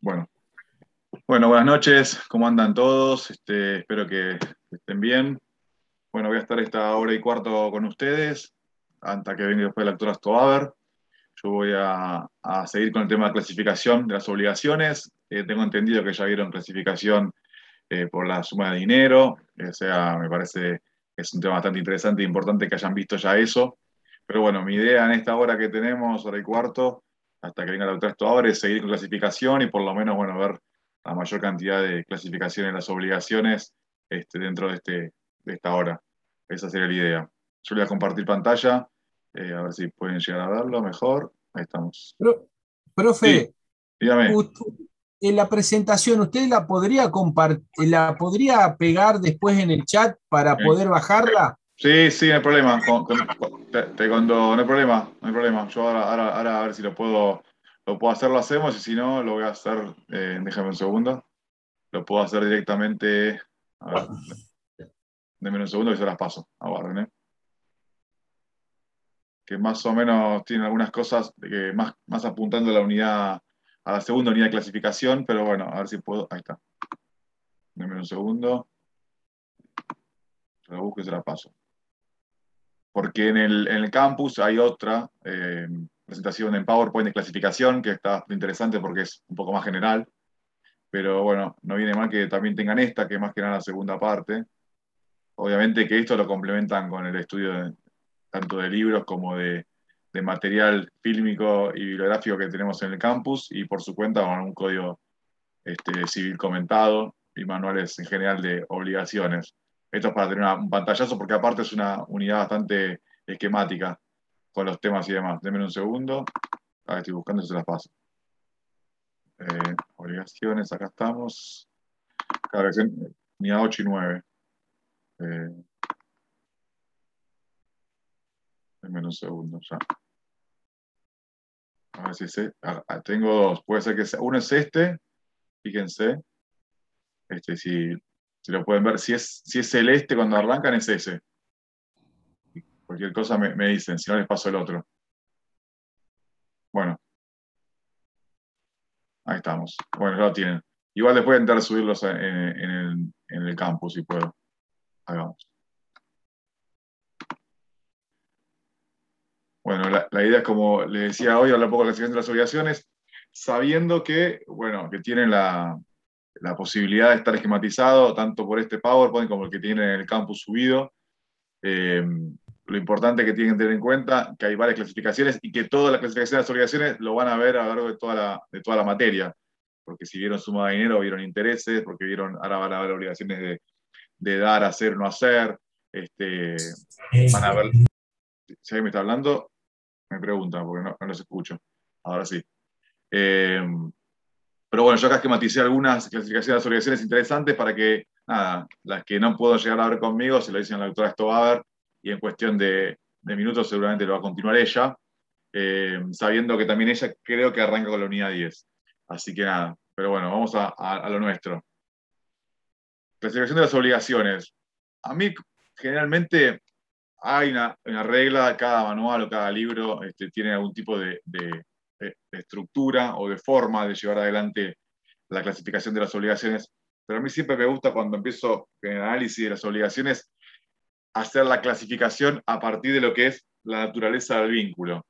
Bueno. Bueno, buenas noches. ¿Cómo andan todos? Este, espero que estén bien. Bueno, voy a estar esta hora y cuarto con ustedes, hasta que venga después el actor Astoaber. Yo voy a, seguir con el tema de clasificación de las obligaciones. Eh, tengo entendido que ya vieron clasificación eh, por la suma de dinero. O sea, me parece que es un tema bastante interesante e importante que hayan visto ya eso. Pero bueno, mi idea en esta hora que tenemos, hora y cuarto, hasta que venga el autor Astoaber, es seguir con clasificación y por lo menos, bueno, ver la mayor cantidad de clasificación en las obligaciones este, dentro de este, de esta hora. Esa sería la idea. Yo voy a compartir pantalla, eh, a ver si pueden llegar a verlo mejor. Ahí estamos. profe, dígame. en la presentación, ¿usted la podría compartir, la podría pegar después en el chat para poder bajarla? Sí, sí, no hay problema. te, cuando, no hay problema, no hay problema. Yo ahora, ahora, a ver si lo puedo, lo puedo hacer, lo hacemos, y si no, lo voy a hacer, eh, déjame un segundo. Lo puedo hacer directamente. A ver. Denme un segundo que se las paso. Aguarden, ¿eh? Que más o menos tienen algunas cosas más, más apuntando a la unidad, a la segunda unidad de clasificación, pero bueno, a ver si puedo. Ahí está. Denme un segundo. Se la busco y se la paso. Porque en el, campus hay otra eh, presentación en PowerPoint de clasificación que está interesante porque es un poco más general. Pero bueno, no viene mal que también tengan esta, que más que nada la segunda parte Obviamente que esto lo complementan con el estudio tanto de libros como de, material fílmico y bibliográfico que tenemos en el campus y por su cuenta con un código este, civil comentado y manuales en general de obligaciones. Esto es para tener un pantallazo porque aparte es una unidad bastante esquemática con los temas y demás. Denme un segundo. ver, estoy buscando y se las paso. Eh, obligaciones, acá estamos. Cada unidad 8 y 9. Eh, un segundo ya. A ver si sé. Ah, ah, tengo dos. Puede ser que sea. Uno es este. Fíjense. Este, si, si lo pueden ver. Si es, si es celeste cuando arrancan, es ese. Cualquier cosa me, dicen. Si no, les paso el otro. Bueno. Ahí estamos. Bueno, ya lo tienen. Igual después de intentar subirlos en, el, en el campus si puedo. Bueno, la, idea es como le decía hoy, hablar un poco de la de las obligaciones, sabiendo que, bueno, que tienen la, posibilidad de estar esquematizado tanto por este PowerPoint como el que tienen en el campus subido. Eh, lo importante que tienen que tener en cuenta que hay varias clasificaciones y que todas las clasificaciones de las obligaciones lo van a ver a lo largo de toda la, de toda la materia. Porque si vieron suma de dinero, vieron intereses, porque vieron, ahora van a ver obligaciones de, de dar, hacer, no hacer. Este, van a ver, si alguien me está hablando, me preguntan porque no, los escucho. Ahora sí. Eh, pero bueno, yo acá esquematicé algunas clasificaciones de las obligaciones interesantes para que, nada, las que no puedo llegar a ver conmigo, se lo dicen la doctora Estobaber, y en cuestión de, minutos seguramente lo va a continuar ella, eh, sabiendo que también ella creo que arranca con la unidad 10. Así que nada, pero bueno, vamos a lo nuestro. Clasificación de las obligaciones. A mí, generalmente, hay una, regla, cada manual o cada libro este, tiene algún tipo de, estructura o de forma de llevar adelante la clasificación de las obligaciones, pero a mí siempre me gusta cuando empiezo en el análisis de las obligaciones hacer la clasificación a partir de lo que es la naturaleza del vínculo.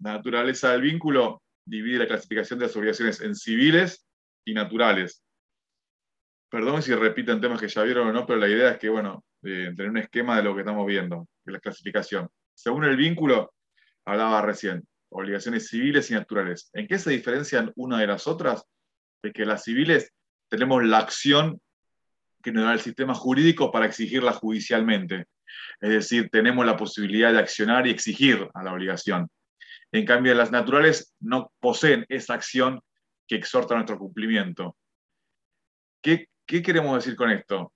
La naturaleza del vínculo divide la clasificación de las obligaciones en civiles y naturales perdón si repiten temas que ya vieron o no, pero la idea es que, bueno, tener un esquema de lo que estamos viendo, de la clasificación. Según el vínculo, hablaba recién, obligaciones civiles y naturales. ¿En qué se diferencian una de las otras? De que las civiles tenemos la acción que nos da el sistema jurídico para exigirla judicialmente. Es decir, tenemos la posibilidad de accionar y exigir a la obligación. En cambio, las naturales no poseen esa acción que exhorta nuestro cumplimiento. ¿Qué, ¿Qué queremos decir con esto?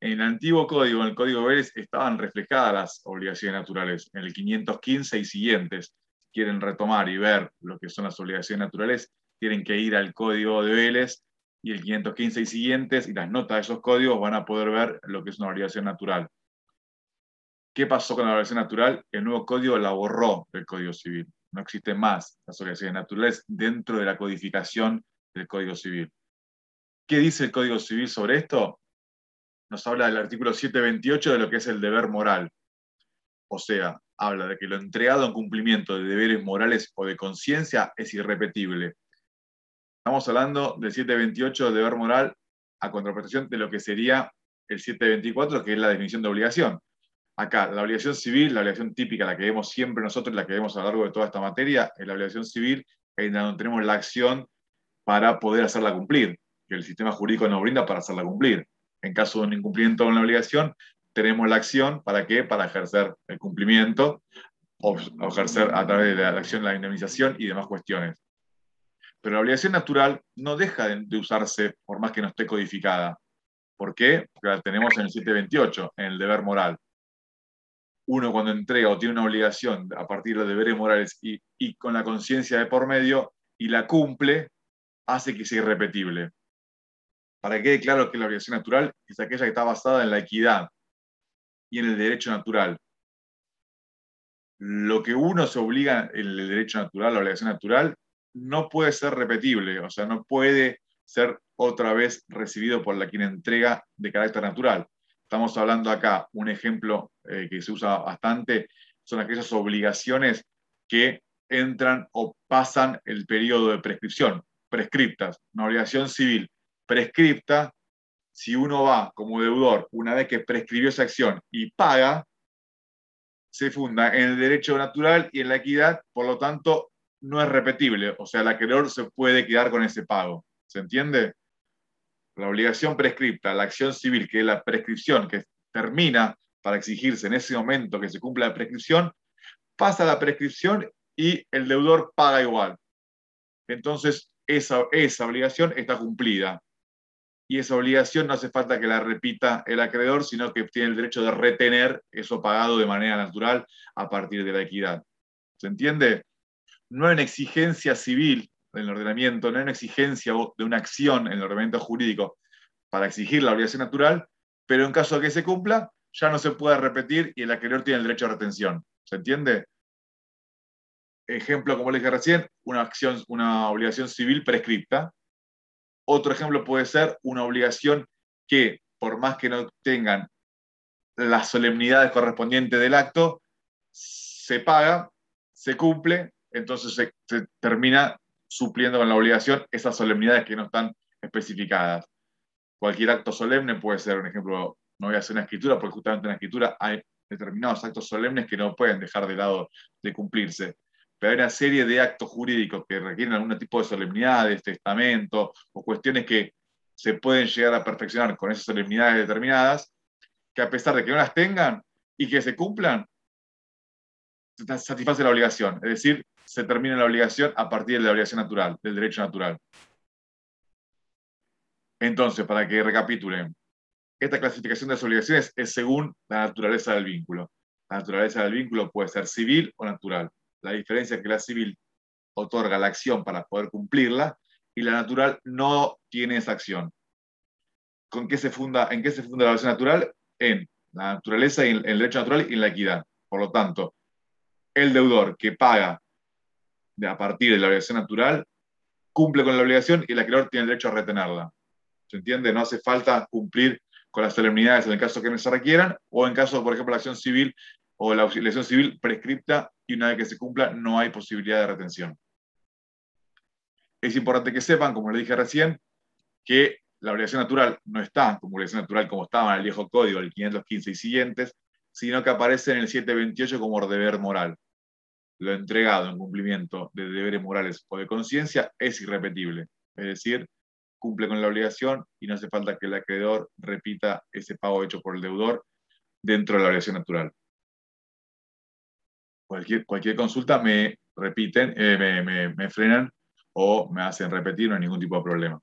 En el antiguo código, en el código Vélez, estaban reflejadas las obligaciones naturales. En el 515 y siguientes, si quieren retomar y ver lo que son las obligaciones naturales, tienen que ir al código de Vélez y el 515 y siguientes y las notas de esos códigos van a poder ver lo que es una obligación natural. ¿Qué pasó con la obligación natural? El nuevo código la borró del Código Civil. no existen más las obligaciones naturales dentro de la codificación del Código Civil. ¿Qué dice el Código Civil sobre esto? Nos habla del artículo 728 de lo que es el deber moral. O sea, habla de que lo entregado en cumplimiento de deberes morales o de conciencia es irrepetible. Estamos hablando del 728 de deber moral a contraprestación de lo que sería el 724, que es la definición de obligación. Acá, la obligación civil, la obligación típica, la que vemos siempre nosotros, la que vemos a lo largo de toda esta materia, es la obligación civil, en donde tenemos la acción para poder hacerla cumplir, que el sistema jurídico nos brinda para hacerla cumplir. En caso de un incumplimiento de la obligación, tenemos la acción, ¿para qué? Para ejercer el cumplimiento o, ejercer a través de la acción la indemnización y demás cuestiones. Pero la obligación natural no deja de, usarse por más que no esté codificada. ¿Por qué? Porque la tenemos en el 728, en el deber moral. Uno cuando entrega o tiene una obligación a partir de deberes morales y, y con la conciencia de por medio y la cumple, hace que sea irrepetible. Para que quede claro que la obligación natural es aquella que está basada en la equidad y en el derecho natural. Lo que uno se obliga en el derecho natural, la obligación natural, no puede ser repetible, o sea, no puede ser otra vez recibido por la quien entrega de carácter natural. Estamos hablando acá, un ejemplo eh, que se usa bastante, son aquellas obligaciones que entran o pasan el periodo de prescripción, prescriptas, una obligación civil prescripta si uno va como deudor, una vez que prescribió esa acción y paga, se funda en el derecho natural y en la equidad, por lo tanto, no es repetible. O sea, el acreedor se puede quedar con ese pago. ¿Se entiende? La obligación prescripta, la acción civil, que es la prescripción que termina para exigirse en ese momento que se cumpla la prescripción, pasa la prescripción y el deudor paga igual. Entonces, esa, esa obligación está cumplida y esa obligación no hace falta que la repita el acreedor, sino que tiene el derecho de retener eso pagado de manera natural a partir de la equidad. ¿Se entiende? No hay una exigencia civil del ordenamiento, no hay una exigencia de una acción en el ordenamiento jurídico para exigir la obligación natural, pero en caso de que se cumpla, ya no se puede repetir y el acreedor tiene el derecho a retención. ¿Se entiende? Ejemplo, como le dije recién, una, acción, una obligación civil prescripta, otro ejemplo puede ser una obligación que, por más que no tengan las solemnidades correspondientes del acto, se paga, se cumple, entonces se, termina supliendo con la obligación esas solemnidades que no están especificadas. Cualquier acto solemne puede ser, un ejemplo, no voy a hacer una escritura, porque justamente en la escritura hay determinados actos solemnes que no pueden dejar de lado de cumplirse pero hay una serie de actos jurídicos que requieren algún tipo de solemnidades, testamento o cuestiones que se pueden llegar a perfeccionar con esas solemnidades determinadas, que a pesar de que no las tengan y que se cumplan, satisface la obligación. Es decir, se termina la obligación a partir de la obligación natural, del derecho natural. Entonces, para que recapitulen, esta clasificación de las obligaciones es según la naturaleza del vínculo. La naturaleza del vínculo puede ser civil o natural. La diferencia es que la civil otorga la acción para poder cumplirla y la natural no tiene esa acción. ¿Con qué se funda, ¿En qué se funda la obligación natural? En la naturaleza, en el derecho natural y en la equidad. Por lo tanto, el deudor que paga a partir de la obligación natural cumple con la obligación y el acreedor tiene el derecho a retenerla. ¿Se entiende? No hace falta cumplir con las solemnidades en el caso que se requieran o en caso, por ejemplo, la acción civil o la obligación civil prescripta y una vez que se cumpla no hay posibilidad de retención. Es importante que sepan, como les dije recién, que la obligación natural no está como obligación natural como estaba en el viejo código, el 515 y siguientes, sino que aparece en el 728 como deber moral. Lo entregado en cumplimiento de deberes morales o de conciencia es irrepetible. Es decir, cumple con la obligación y no hace falta que el acreedor repita ese pago hecho por el deudor dentro de la obligación natural cualquier, consulta me repiten, eh, me, frenan o me hacen repetir, no hay ningún tipo de problema.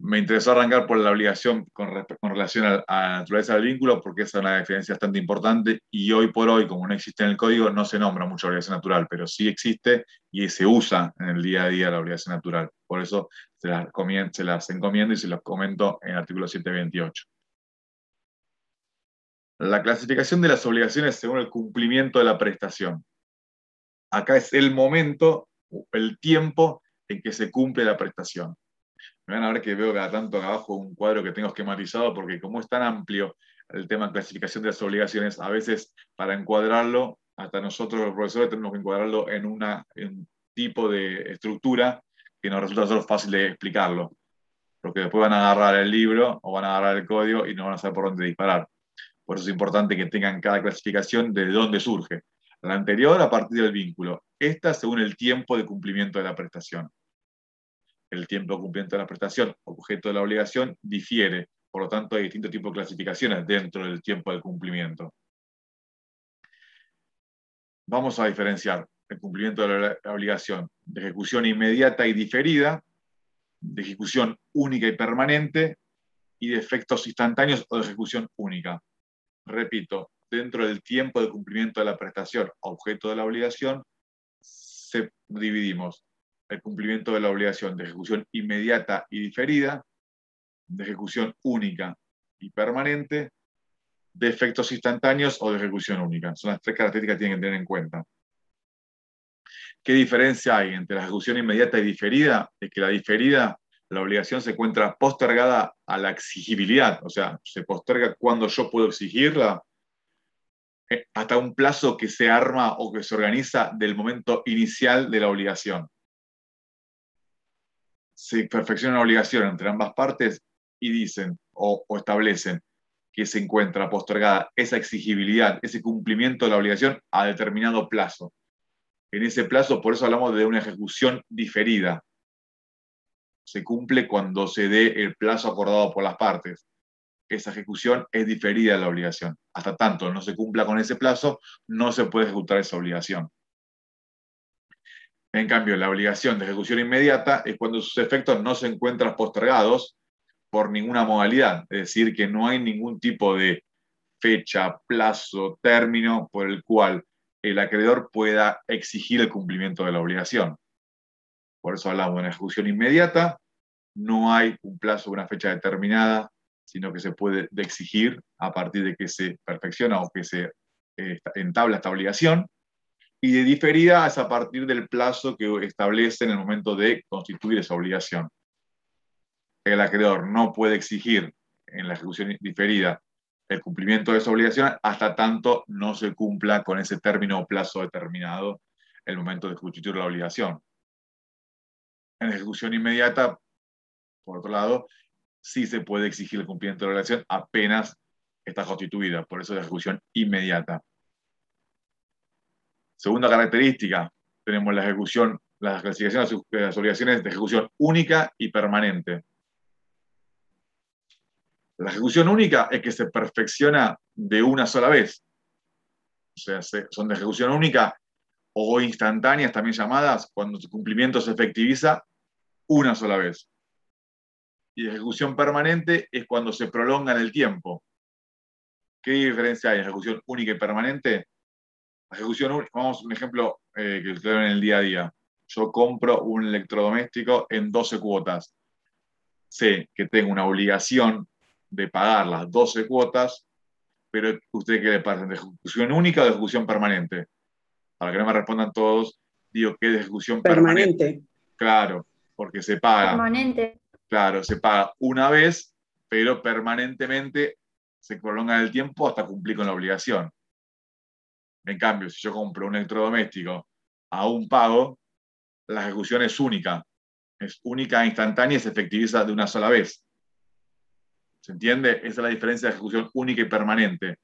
Me interesó arrancar por la obligación con, relación a, la naturaleza del vínculo, porque esa es una diferencia bastante importante y hoy por hoy, como no existe en el código, no se nombra mucha obligación natural, pero sí existe y se usa en el día a día la obligación natural. Por eso se las, se las encomiendo y se los comento en el artículo 728. La clasificación de las obligaciones según el cumplimiento de la prestación. acá es el momento, el tiempo en que se cumple la prestación. Me van a ver que veo cada tanto acá abajo un cuadro que tengo esquematizado porque como es tan amplio el tema de clasificación de las obligaciones, a veces para encuadrarlo, hasta nosotros los profesores tenemos que encuadrarlo en, una, un tipo de estructura que nos resulta solo fácil de explicarlo. Porque después van a agarrar el libro o van a agarrar el código y no van a saber por dónde disparar. Por eso es importante que tengan cada clasificación de dónde surge. La anterior a partir del vínculo. Esta según el tiempo de cumplimiento de la prestación. El tiempo de cumplimiento de la prestación, objeto de la obligación, difiere. Por lo tanto, hay distintos tipos de clasificaciones dentro del tiempo de cumplimiento. Vamos a diferenciar el cumplimiento de la obligación de ejecución inmediata y diferida, de ejecución única y permanente, y de efectos instantáneos o de ejecución única. Repito, dentro del tiempo de cumplimiento de la prestación objeto de la obligación, se dividimos el cumplimiento de la obligación de ejecución inmediata y diferida, de ejecución única y permanente, de efectos instantáneos o de ejecución única. Son las tres características que tienen que tener en cuenta. ¿Qué diferencia hay entre la ejecución inmediata y diferida? Es que la diferida, la obligación se encuentra postergada a la exigibilidad, o sea, se posterga cuando yo puedo exigirla eh, hasta un plazo que se arma o que se organiza del momento inicial de la obligación. Se perfecciona la obligación entre ambas partes y dicen o, o establecen que se encuentra postergada esa exigibilidad, ese cumplimiento de la obligación a determinado plazo. En ese plazo, por eso hablamos de una ejecución diferida. Se cumple cuando se dé el plazo acordado por las partes. Esa ejecución es diferida de la obligación. Hasta tanto no se cumpla con ese plazo, no se puede ejecutar esa obligación. En cambio, la obligación de ejecución inmediata es cuando sus efectos no se encuentran postergados por ninguna modalidad, es decir, que no hay ningún tipo de fecha, plazo, término por el cual el acreedor pueda exigir el cumplimiento de la obligación. Por eso hablamos de una ejecución inmediata, no hay un plazo, una fecha determinada, sino que se puede exigir a partir de que se perfecciona o que se eh, entabla esta obligación, y de diferida es a partir del plazo que establece en el momento de constituir esa obligación. El acreedor no puede exigir en la ejecución diferida el cumplimiento de esa obligación hasta tanto no se cumpla con ese término o plazo determinado el momento de constituir la obligación. En ejecución inmediata, por otro lado, sí se puede exigir el cumplimiento de la obligación apenas está constituida, por eso es ejecución inmediata. Segunda característica, tenemos la ejecución, las clasificaciones las obligaciones de ejecución única y permanente. La ejecución única es que se perfecciona de una sola vez. O sea, son de ejecución única o instantáneas, también llamadas, cuando su cumplimiento se efectiviza una sola vez. Y ejecución permanente es cuando se prolonga en el tiempo. ¿Qué diferencia hay? Ejecución única y permanente. Ejecución única, vamos a un ejemplo eh, que ustedes ven en el día a día. Yo compro un electrodoméstico en 12 cuotas. Sé que tengo una obligación de pagar las 12 cuotas, pero ¿usted qué le pasa? ¿De ejecución única o de ejecución permanente? Para que no me respondan todos, digo que de ejecución permanente. Claro, porque se paga. Permanente. Claro, se paga una vez, pero permanentemente se prolonga el tiempo hasta cumplir con la obligación. En cambio, si yo compro un electrodoméstico a un pago, la ejecución es única. Es única, instantánea y se efectiviza de una sola vez. ¿Se entiende? Esa es la diferencia de ejecución única y permanente.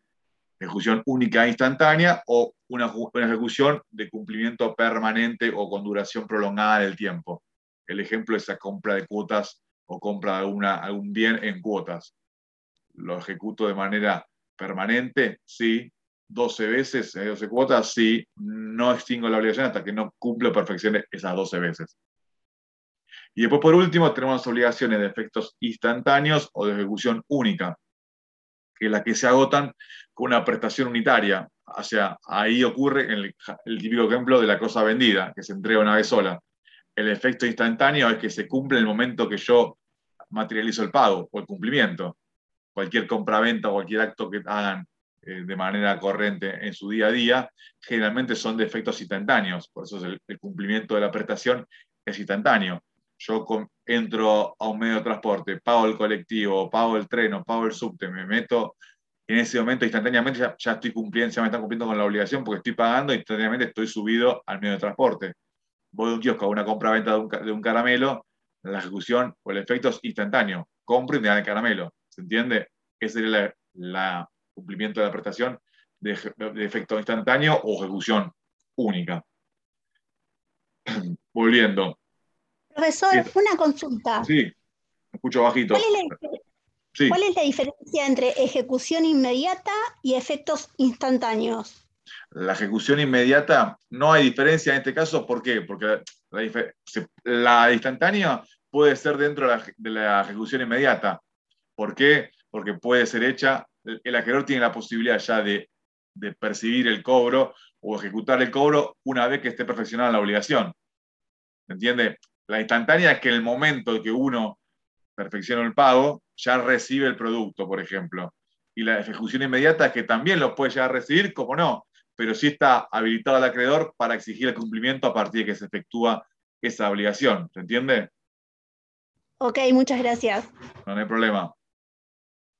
Ejecución única e instantánea o una, ejecución de cumplimiento permanente o con duración prolongada del tiempo. El ejemplo es la compra de cuotas o compra de alguna, algún bien en cuotas. ¿Lo ejecuto de manera permanente? Sí. 12 veces, 12 cuotas, sí. No extingo la obligación hasta que no cumplo o perfeccione esas 12 veces. Y después, por último, tenemos obligaciones de efectos instantáneos o de ejecución única, que es la que se agotan con una prestación unitaria. O ahí ocurre el, el típico ejemplo de la cosa vendida, que se entrega una vez sola. El efecto instantáneo es que se cumple en el momento que yo materializo el pago o el cumplimiento. Cualquier compra-venta o cualquier acto que hagan eh, de manera corriente en su día a día, generalmente son de efectos instantáneos, por eso el, cumplimiento de la prestación es instantáneo. Yo entro a un medio de transporte, pago el colectivo, pago el tren pago el subte, me meto en ese momento instantáneamente ya, estoy cumpliendo, ya me están cumpliendo con la obligación porque estoy pagando, instantáneamente estoy subido al medio de transporte. Voy a un kiosco a una compra-venta de un, caramelo, la ejecución o el efecto es instantáneo. Compro y me dan el caramelo. ¿Se entiende? Ese es el cumplimiento de la prestación de, efecto instantáneo o ejecución única. Volviendo. Profesor, una consulta. Sí, escucho bajito. ¿Cuál es la diferencia entre ejecución inmediata y efectos instantáneos? La ejecución inmediata, no hay diferencia en este caso, ¿por qué? Porque la, instantánea puede ser dentro de la, ejecución inmediata. ¿Por qué? Porque puede ser hecha, el acreedor tiene la posibilidad ya de, percibir el cobro o ejecutar el cobro una vez que esté perfeccionada la obligación. ¿Me entiende? La instantánea es que en el momento en que uno perfecciona el pago, ya recibe el producto, por ejemplo. Y la ejecución inmediata es que también lo puede ya recibir, como no, pero sí está habilitado al acreedor para exigir el cumplimiento a partir de que se efectúa esa obligación. ¿Se entiende? Ok, muchas gracias. No, hay problema.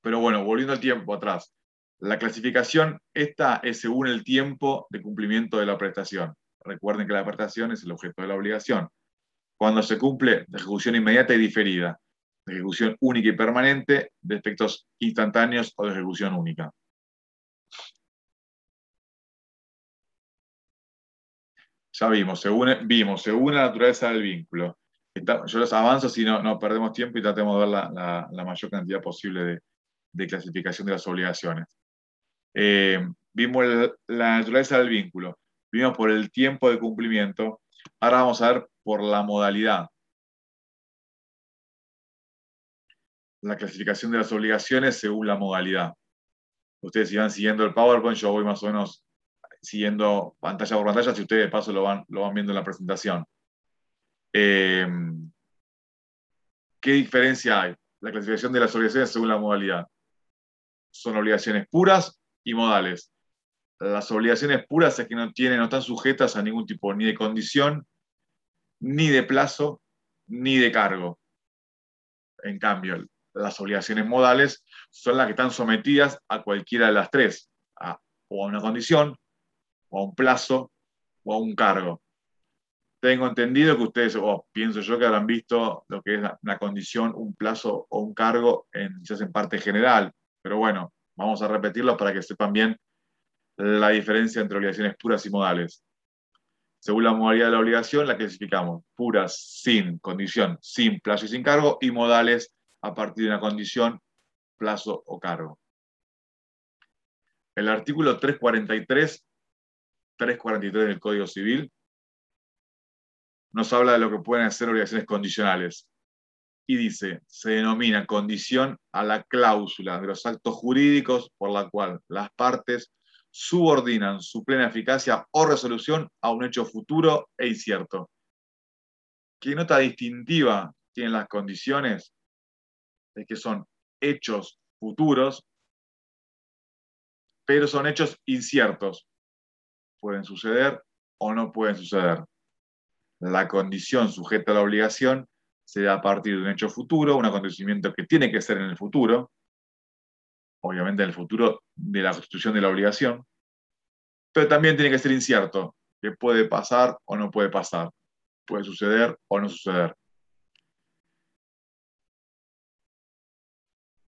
Pero bueno, volviendo al tiempo atrás. La clasificación, esta es según el tiempo de cumplimiento de la prestación. Recuerden que la prestación es el objeto de la obligación. Cuando se cumple, la ejecución inmediata y diferida de ejecución única y permanente, de efectos instantáneos o de ejecución única. Ya vimos, según, vimos, según la naturaleza del vínculo. Yo los avanzo si no, no perdemos tiempo y tratemos de ver la, mayor cantidad posible de, clasificación de las obligaciones. Eh, vimos la naturaleza del vínculo, vimos por el tiempo de cumplimiento, ahora vamos a ver por la modalidad. la clasificación de las obligaciones según la modalidad. Ustedes si siguiendo el PowerPoint, yo voy más o menos siguiendo pantalla por pantalla, si ustedes de paso lo van, lo van viendo en la presentación. Eh, ¿Qué diferencia hay? La clasificación de las obligaciones según la modalidad. Son obligaciones puras y modales. Las obligaciones puras es que no, tienen, no están sujetas a ningún tipo ni de condición, ni de plazo, ni de cargo. En cambio, las obligaciones modales son las que están sometidas a cualquiera de las tres, o a una condición, o a un plazo, o a un cargo. Tengo entendido que ustedes, o pienso yo que habrán visto lo que es una condición, un plazo o un cargo en, quizás en parte general, pero bueno, vamos a repetirlo para que sepan bien la diferencia entre obligaciones puras y modales. Según la modalidad de la obligación, la clasificamos puras sin condición, sin plazo y sin cargo, y modales a partir de una condición, plazo o cargo. El artículo 343, 343 del Código Civil nos habla de lo que pueden ser obligaciones condicionales y dice, se denomina condición a la cláusula de los actos jurídicos por la cual las partes subordinan su plena eficacia o resolución a un hecho futuro e incierto. ¿Qué nota distintiva tienen las condiciones? es que son hechos futuros, pero son hechos inciertos. Pueden suceder o no pueden suceder. La condición sujeta a la obligación se da a partir de un hecho futuro, un acontecimiento que tiene que ser en el futuro, obviamente en el futuro de la constitución de la obligación, pero también tiene que ser incierto, que puede pasar o no puede pasar, puede suceder o no suceder.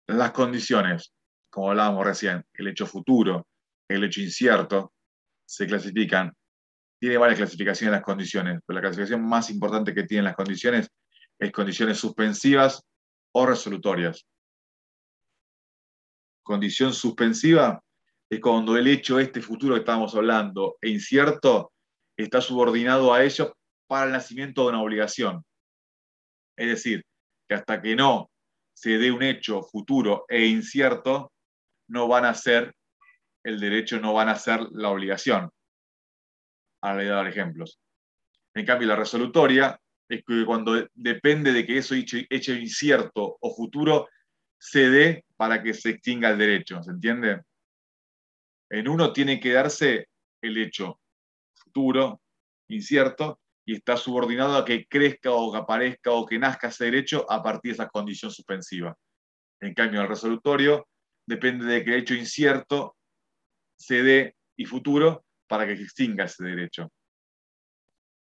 Las condiciones, como hablábamos recién, el hecho futuro, el hecho incierto, se clasifican. Tiene varias clasificaciones las condiciones, pero la clasificación más importante que tienen las condiciones es condiciones suspensivas o resolutorias. Condición suspensiva es cuando el hecho este futuro que estamos hablando e incierto está subordinado a ello para el nacimiento de una obligación. Es decir, que hasta que no se dé un hecho futuro e incierto, no van a ser el derecho, no van a ser la obligación. Ahora le voy a dar ejemplos. En cambio, la resolutoria es que cuando depende de que eso hecho, incierto o futuro se dé para que se extinga el derecho, ¿se entiende? En uno tiene que darse el hecho futuro, incierto, y está subordinado a que crezca o que aparezca o que nazca ese derecho a partir de esa condición suspensiva. En cambio, el resolutorio depende de que el hecho incierto se dé y futuro para que se extinga ese derecho.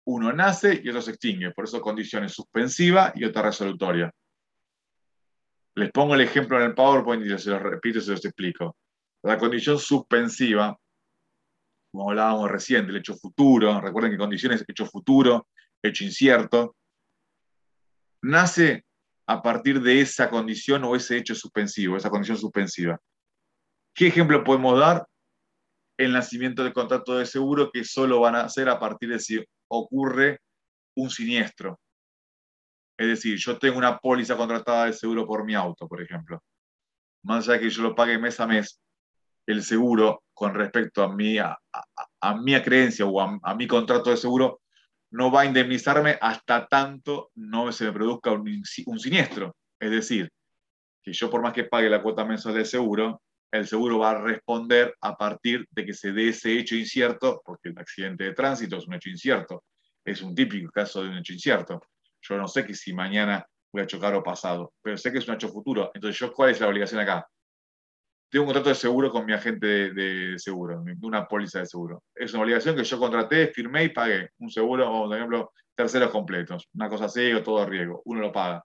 Uno nace y otro se extingue, por eso condiciones suspensiva y otra resolutoria. Les pongo el ejemplo en el PowerPoint y se los repito y se los explico. La condición suspensiva, como hablábamos recién, del hecho futuro, recuerden que condiciones hecho futuro, hecho incierto, nace a partir de esa condición o ese hecho suspensivo, esa condición suspensiva. ¿Qué ejemplo podemos dar? El nacimiento del contrato de seguro que solo van a hacer a partir de si ocurre un siniestro. Es decir, yo tengo una póliza contratada de seguro por mi auto, por ejemplo. Más allá de que yo lo pague mes a mes, el seguro con respecto a mi, a, mi creencia o a, mi contrato de seguro no va a indemnizarme hasta tanto no se me produzca un, un, siniestro. Es decir, que yo por más que pague la cuota mensual de seguro, el seguro va a responder a partir de que se dé ese hecho incierto, porque el accidente de tránsito es un hecho incierto, es un típico caso de un hecho incierto. Yo no sé que si mañana voy a chocar o pasado, pero sé que es un hecho futuro. Entonces, ¿cuál es la obligación acá? Tengo un contrato de seguro con mi agente de, seguro, una póliza de seguro. Es una obligación que yo contraté, firmé y pagué. Un seguro, por ejemplo, terceros completos. Una cosa así o todo riesgo. Uno lo paga.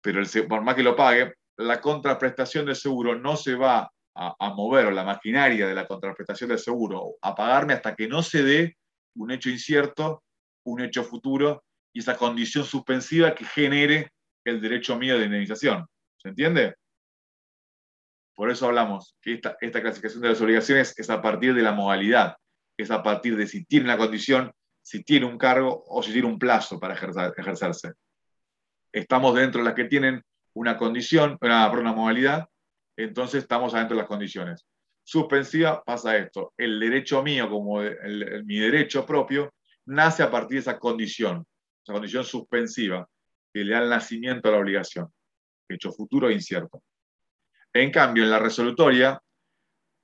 Pero el, por más que lo pague, la contraprestación del seguro no se va a, mover, o la maquinaria de la contraprestación del seguro, a pagarme hasta que no se dé un hecho incierto, un hecho futuro y esa condición suspensiva que genere el derecho mío de indemnización. ¿Se entiende? Por eso hablamos que esta, esta clasificación de las obligaciones es a partir de la modalidad, es a partir de si tiene una condición, si tiene un cargo o si tiene un plazo para ejercerse. Estamos dentro de las que tienen una condición, una, una modalidad, entonces estamos adentro de las condiciones. Suspensiva pasa esto, el derecho mío como mi derecho propio nace a partir de esa condición, esa condición suspensiva que le da el nacimiento a la obligación, hecho futuro e incierto. En cambio, en la resolutoria,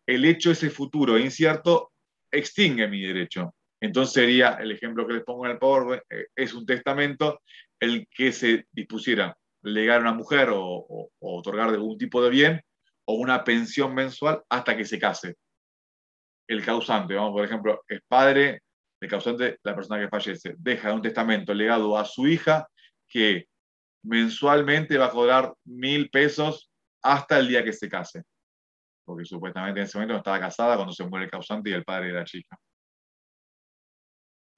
el hecho ese futuro e incierto extingue mi derecho. Entonces sería, el ejemplo que les pongo en el PowerPoint, eh, es un testamento el que se dispusiera legar a una mujer o, otorgar algún tipo de bien o una pensión mensual hasta que se case. El causante, vamos, por ejemplo, es padre, el causante, la persona que fallece, deja un testamento legado a su hija que mensualmente va a cobrar mil pesos hasta el día que se case. Porque supuestamente en ese momento no estaba casada cuando se muere el causante y el padre de la chica.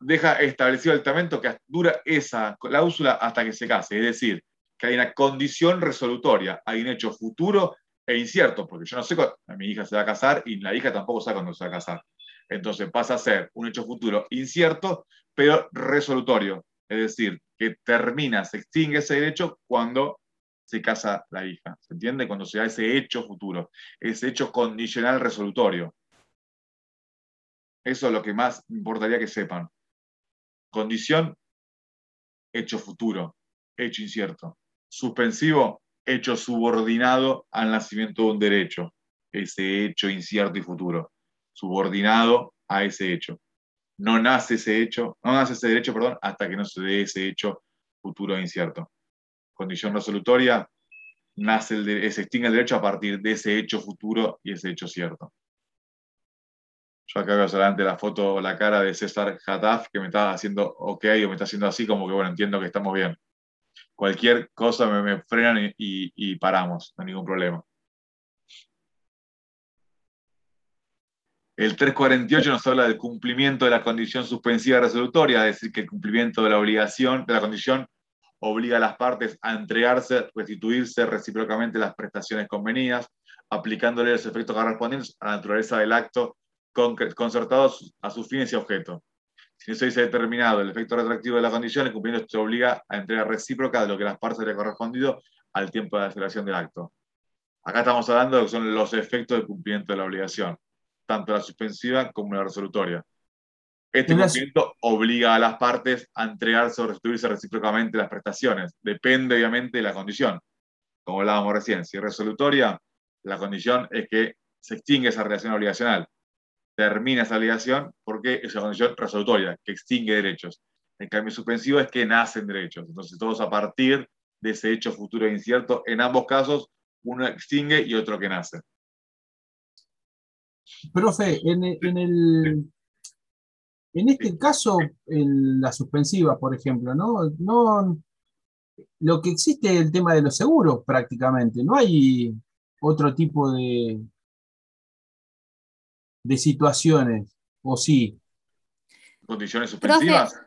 Deja establecido el testamento que dura esa cláusula hasta que se case. Es decir, que hay una condición resolutoria, hay un hecho futuro e incierto, porque yo no sé cuándo mi hija se va a casar y la hija tampoco sabe cuándo se va a casar. Entonces pasa a ser un hecho futuro incierto, pero resolutorio. Es decir, que termina, se extingue ese derecho cuando se casa la hija. ¿Se entiende? Cuando se da ese hecho futuro, ese hecho condicional resolutorio. Eso es lo que más importaría que sepan. Condición, hecho futuro, hecho incierto suspensivo, hecho subordinado al nacimiento de un derecho, ese hecho incierto y futuro, subordinado a ese hecho. No nace ese hecho, no nace ese derecho, perdón, hasta que no se dé ese hecho futuro e incierto. Condición resolutoria, nace el se extingue el derecho a partir de ese hecho futuro y ese hecho cierto. Yo acá veo adelante la foto, la cara de César Hataf, que me está haciendo ok o me está haciendo así, como que bueno, entiendo que estamos bien cualquier cosa me, frenan y, paramos, no hay ningún problema. El 348 nos habla del cumplimiento de la condición suspensiva resolutoria, es decir, que el cumplimiento de la obligación, de la condición, obliga a las partes a entregarse, restituirse recíprocamente las prestaciones convenidas, aplicándole los efectos correspondientes a la naturaleza del acto concertados a sus fines y objetos. Si eso dice determinado el efecto retroactivo de la condición, el cumplimiento se obliga a entrega recíproca de lo que las partes le ha correspondido al tiempo de la celebración del acto. Acá estamos hablando de lo que son los efectos del cumplimiento de la obligación, tanto la suspensiva como la resolutoria. Este cumplimiento obliga a las partes a entregarse o restituirse recíprocamente las prestaciones. Depende, obviamente, de la condición. Como hablábamos recién, si es resolutoria, la condición es que se extingue esa relación obligacional. Termina esa obligación porque es una condición resolutoria, que extingue derechos. El cambio suspensivo es que nacen derechos. Entonces, todos a partir de ese hecho futuro incierto, en ambos casos, uno extingue y otro que nace. Profe, en, el, en este caso, en la suspensiva, por ejemplo, ¿no? no lo que existe es el tema de los seguros prácticamente. No hay otro tipo de, de situaciones, ¿o sí? ¿Condiciones suspensivas?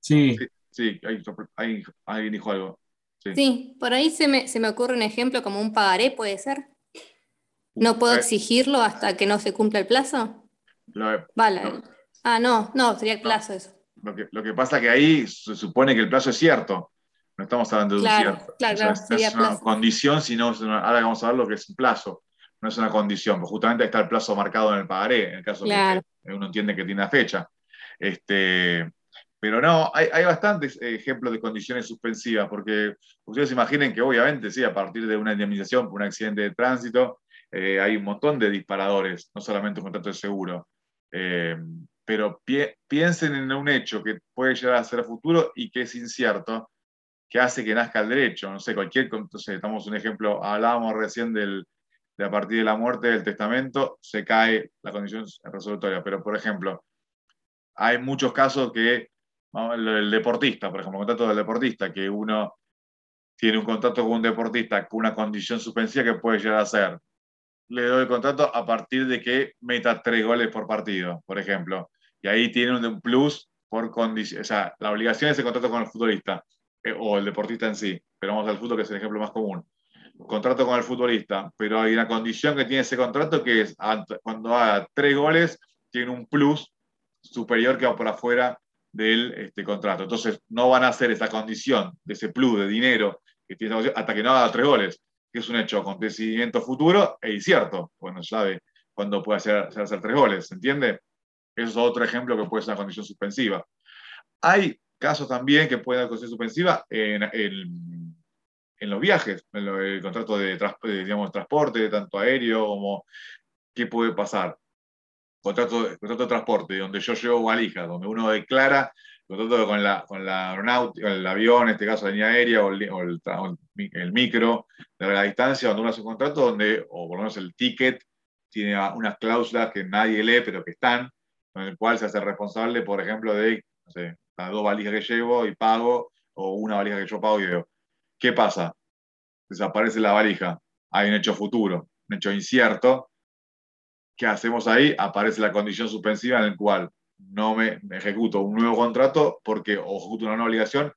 Sí. Sí, ahí, alguien dijo algo. Sí. por ahí se me, se me, ocurre un ejemplo como un pagaré, ¿puede ser? ¿No puedo exigirlo hasta que no se cumpla el plazo? vale. Ah, no, no, sería el plazo eso. Lo que, lo que pasa es que ahí se supone que el plazo es cierto. No estamos hablando de un cierto. Claro, claro, es una condición, sino ahora vamos a ver lo que es un plazo. No es una condición, porque justamente está el plazo marcado en el pagaré, en el caso de que uno entiende que tiene la fecha. Este, pero no, hay, hay, bastantes ejemplos de condiciones suspensivas, porque ustedes imaginen que obviamente, sí, a partir de una indemnización por un accidente de tránsito, eh, hay un montón de disparadores, no solamente un contrato de seguro. Eh, pero piensen en un hecho que puede llegar a ser futuro y que es incierto, que hace que nazca el derecho. No sé, cualquier, entonces, estamos un ejemplo, hablábamos recién del, de a partir de la muerte del testamento, se cae la condición resolutoria. Pero, por ejemplo, hay muchos casos que, el, deportista, por ejemplo, el contrato del deportista, que uno tiene un contrato con un deportista con una condición suspensiva que puede llegar a ser. Le doy el contrato a partir de que meta tres goles por partido, por ejemplo y ahí tiene un plus por condición, o sea, la obligación es ese contrato con el futbolista eh, o el deportista en sí, pero vamos al fútbol que es el ejemplo más común. Contrato con el futbolista, pero hay una condición que tiene ese contrato que es cuando haga tres goles, tiene un plus superior que va por afuera del este, contrato. Entonces, no van a hacer esa condición de ese plus de dinero que tiene hasta que no haga tres goles, que es un hecho acontecimiento futuro e incierto. Bueno, sabe cuándo puede hacer, hacer tres goles, ¿se entiende? Eso es otro ejemplo que puede ser una condición suspensiva. Hay casos también que pueden ser condición suspensiva en, en, los viajes, en el contrato de, digamos, transporte, tanto aéreo como qué puede pasar. Contrato, contrato de transporte, donde yo llevo valijas, donde uno declara contrato con la, con la aeronáutica, el avión, en este caso la línea aérea o el, micro de la distancia, donde uno hace un contrato donde, o por lo menos el ticket, tiene unas cláusulas que nadie lee, pero que están, en el cual se hace responsable, por ejemplo, de no sé, las dos valijas que llevo y pago, o una valija que yo pago y veo. ¿Qué pasa? Desaparece la valija, hay un hecho futuro, un hecho incierto. ¿Qué hacemos ahí? Aparece la condición suspensiva en la cual no me, ejecuto un nuevo contrato porque o ejecuto una nueva obligación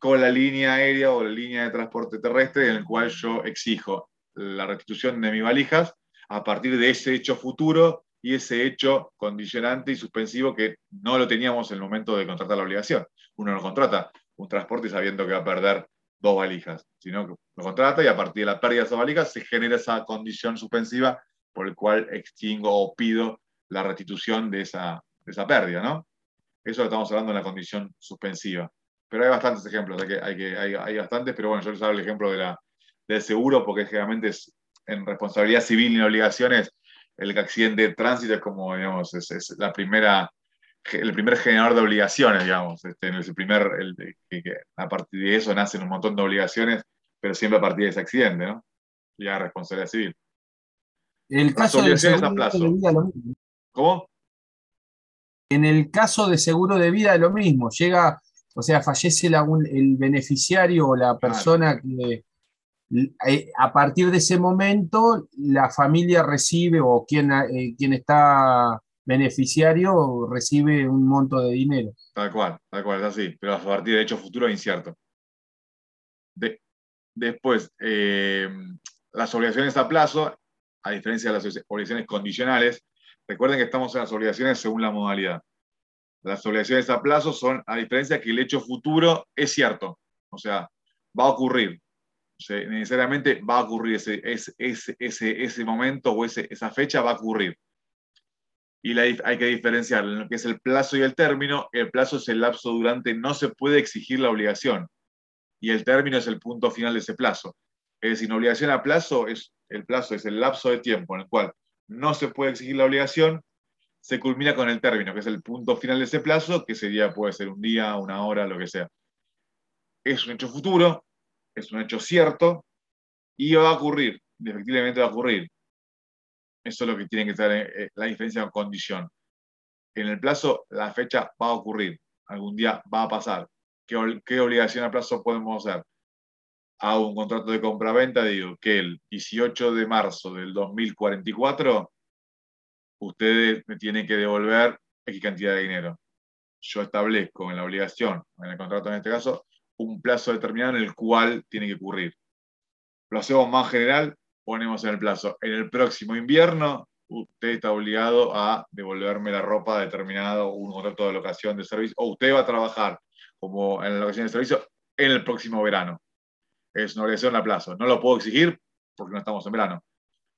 con la línea aérea o la línea de transporte terrestre en el cual yo exijo la restitución de mis valijas a partir de ese hecho futuro y ese hecho condicionante y suspensivo que no lo teníamos en el momento de contratar la obligación. Uno no contrata un transporte sabiendo que va a perder dos valijas, sino que lo contrata y a partir de la pérdida de esas valijas se genera esa condición suspensiva por el cual extingo o pido la restitución de esa, esa pérdida, ¿no? Eso lo estamos hablando en la condición suspensiva. Pero hay bastantes ejemplos, hay, que, hay, que, hay, hay bastantes, pero bueno, yo les hablo el ejemplo de la, del seguro porque generalmente es en responsabilidad civil y en obligaciones el accidente de tránsito es como, digamos, es, la primera, el primer generador de obligaciones, digamos. Este, el primer, a partir de eso nacen un montón de obligaciones, pero siempre a partir de ese accidente, ¿no? Ya responsabilidad civil. El caso de vida, lo mismo. ¿Cómo? En el caso de seguro de vida, lo mismo. Llega, o sea, fallece el beneficiario o la persona que eh, a partir de ese momento la familia recibe o quien, eh, quien está beneficiario recibe un monto de dinero. Tal cual, tal cual, es así, pero a partir de hecho futuro incierto. después, eh, las obligaciones a plazo, a diferencia de las obligaciones condicionales, recuerden que estamos en las obligaciones según la modalidad. Las obligaciones a plazo son, a diferencia que el hecho futuro es cierto, o sea, va a ocurrir, necesariamente va a ocurrir ese, ese, ese, ese momento o esa fecha va a ocurrir. Y hay que diferenciar lo que es el plazo y el término. El plazo es el lapso durante, no se puede exigir la obligación. Y el término es el punto final de ese plazo. Es decir, una obligación a plazo es el plazo, es el lapso de tiempo en el cual no se puede exigir la obligación, se culmina con el término, que es el punto final de ese plazo, que sería, puede ser un día, una hora, lo que sea. Es un hecho futuro, es un hecho cierto, y va a ocurrir, efectivamente va a ocurrir. Eso es lo que tiene que ser eh, la diferencia con condición. En el plazo, la fecha va a ocurrir, algún día va a pasar. ¿Qué, qué obligación a plazo podemos hacer? Hago un contrato de compra-venta, digo que el 18 de marzo del 2044 ustedes me tienen que devolver X cantidad de dinero. Yo establezco en la obligación, en el contrato en este caso, un plazo determinado en el cual tiene que ocurrir. Lo hacemos más general, ponemos en el plazo. En el próximo invierno, usted está obligado a devolverme la ropa determinada o un contrato de locación de servicio, o usted va a trabajar como en la locación de servicio en el próximo verano. Es una obligación a plazo. No lo puedo exigir porque no estamos en verano.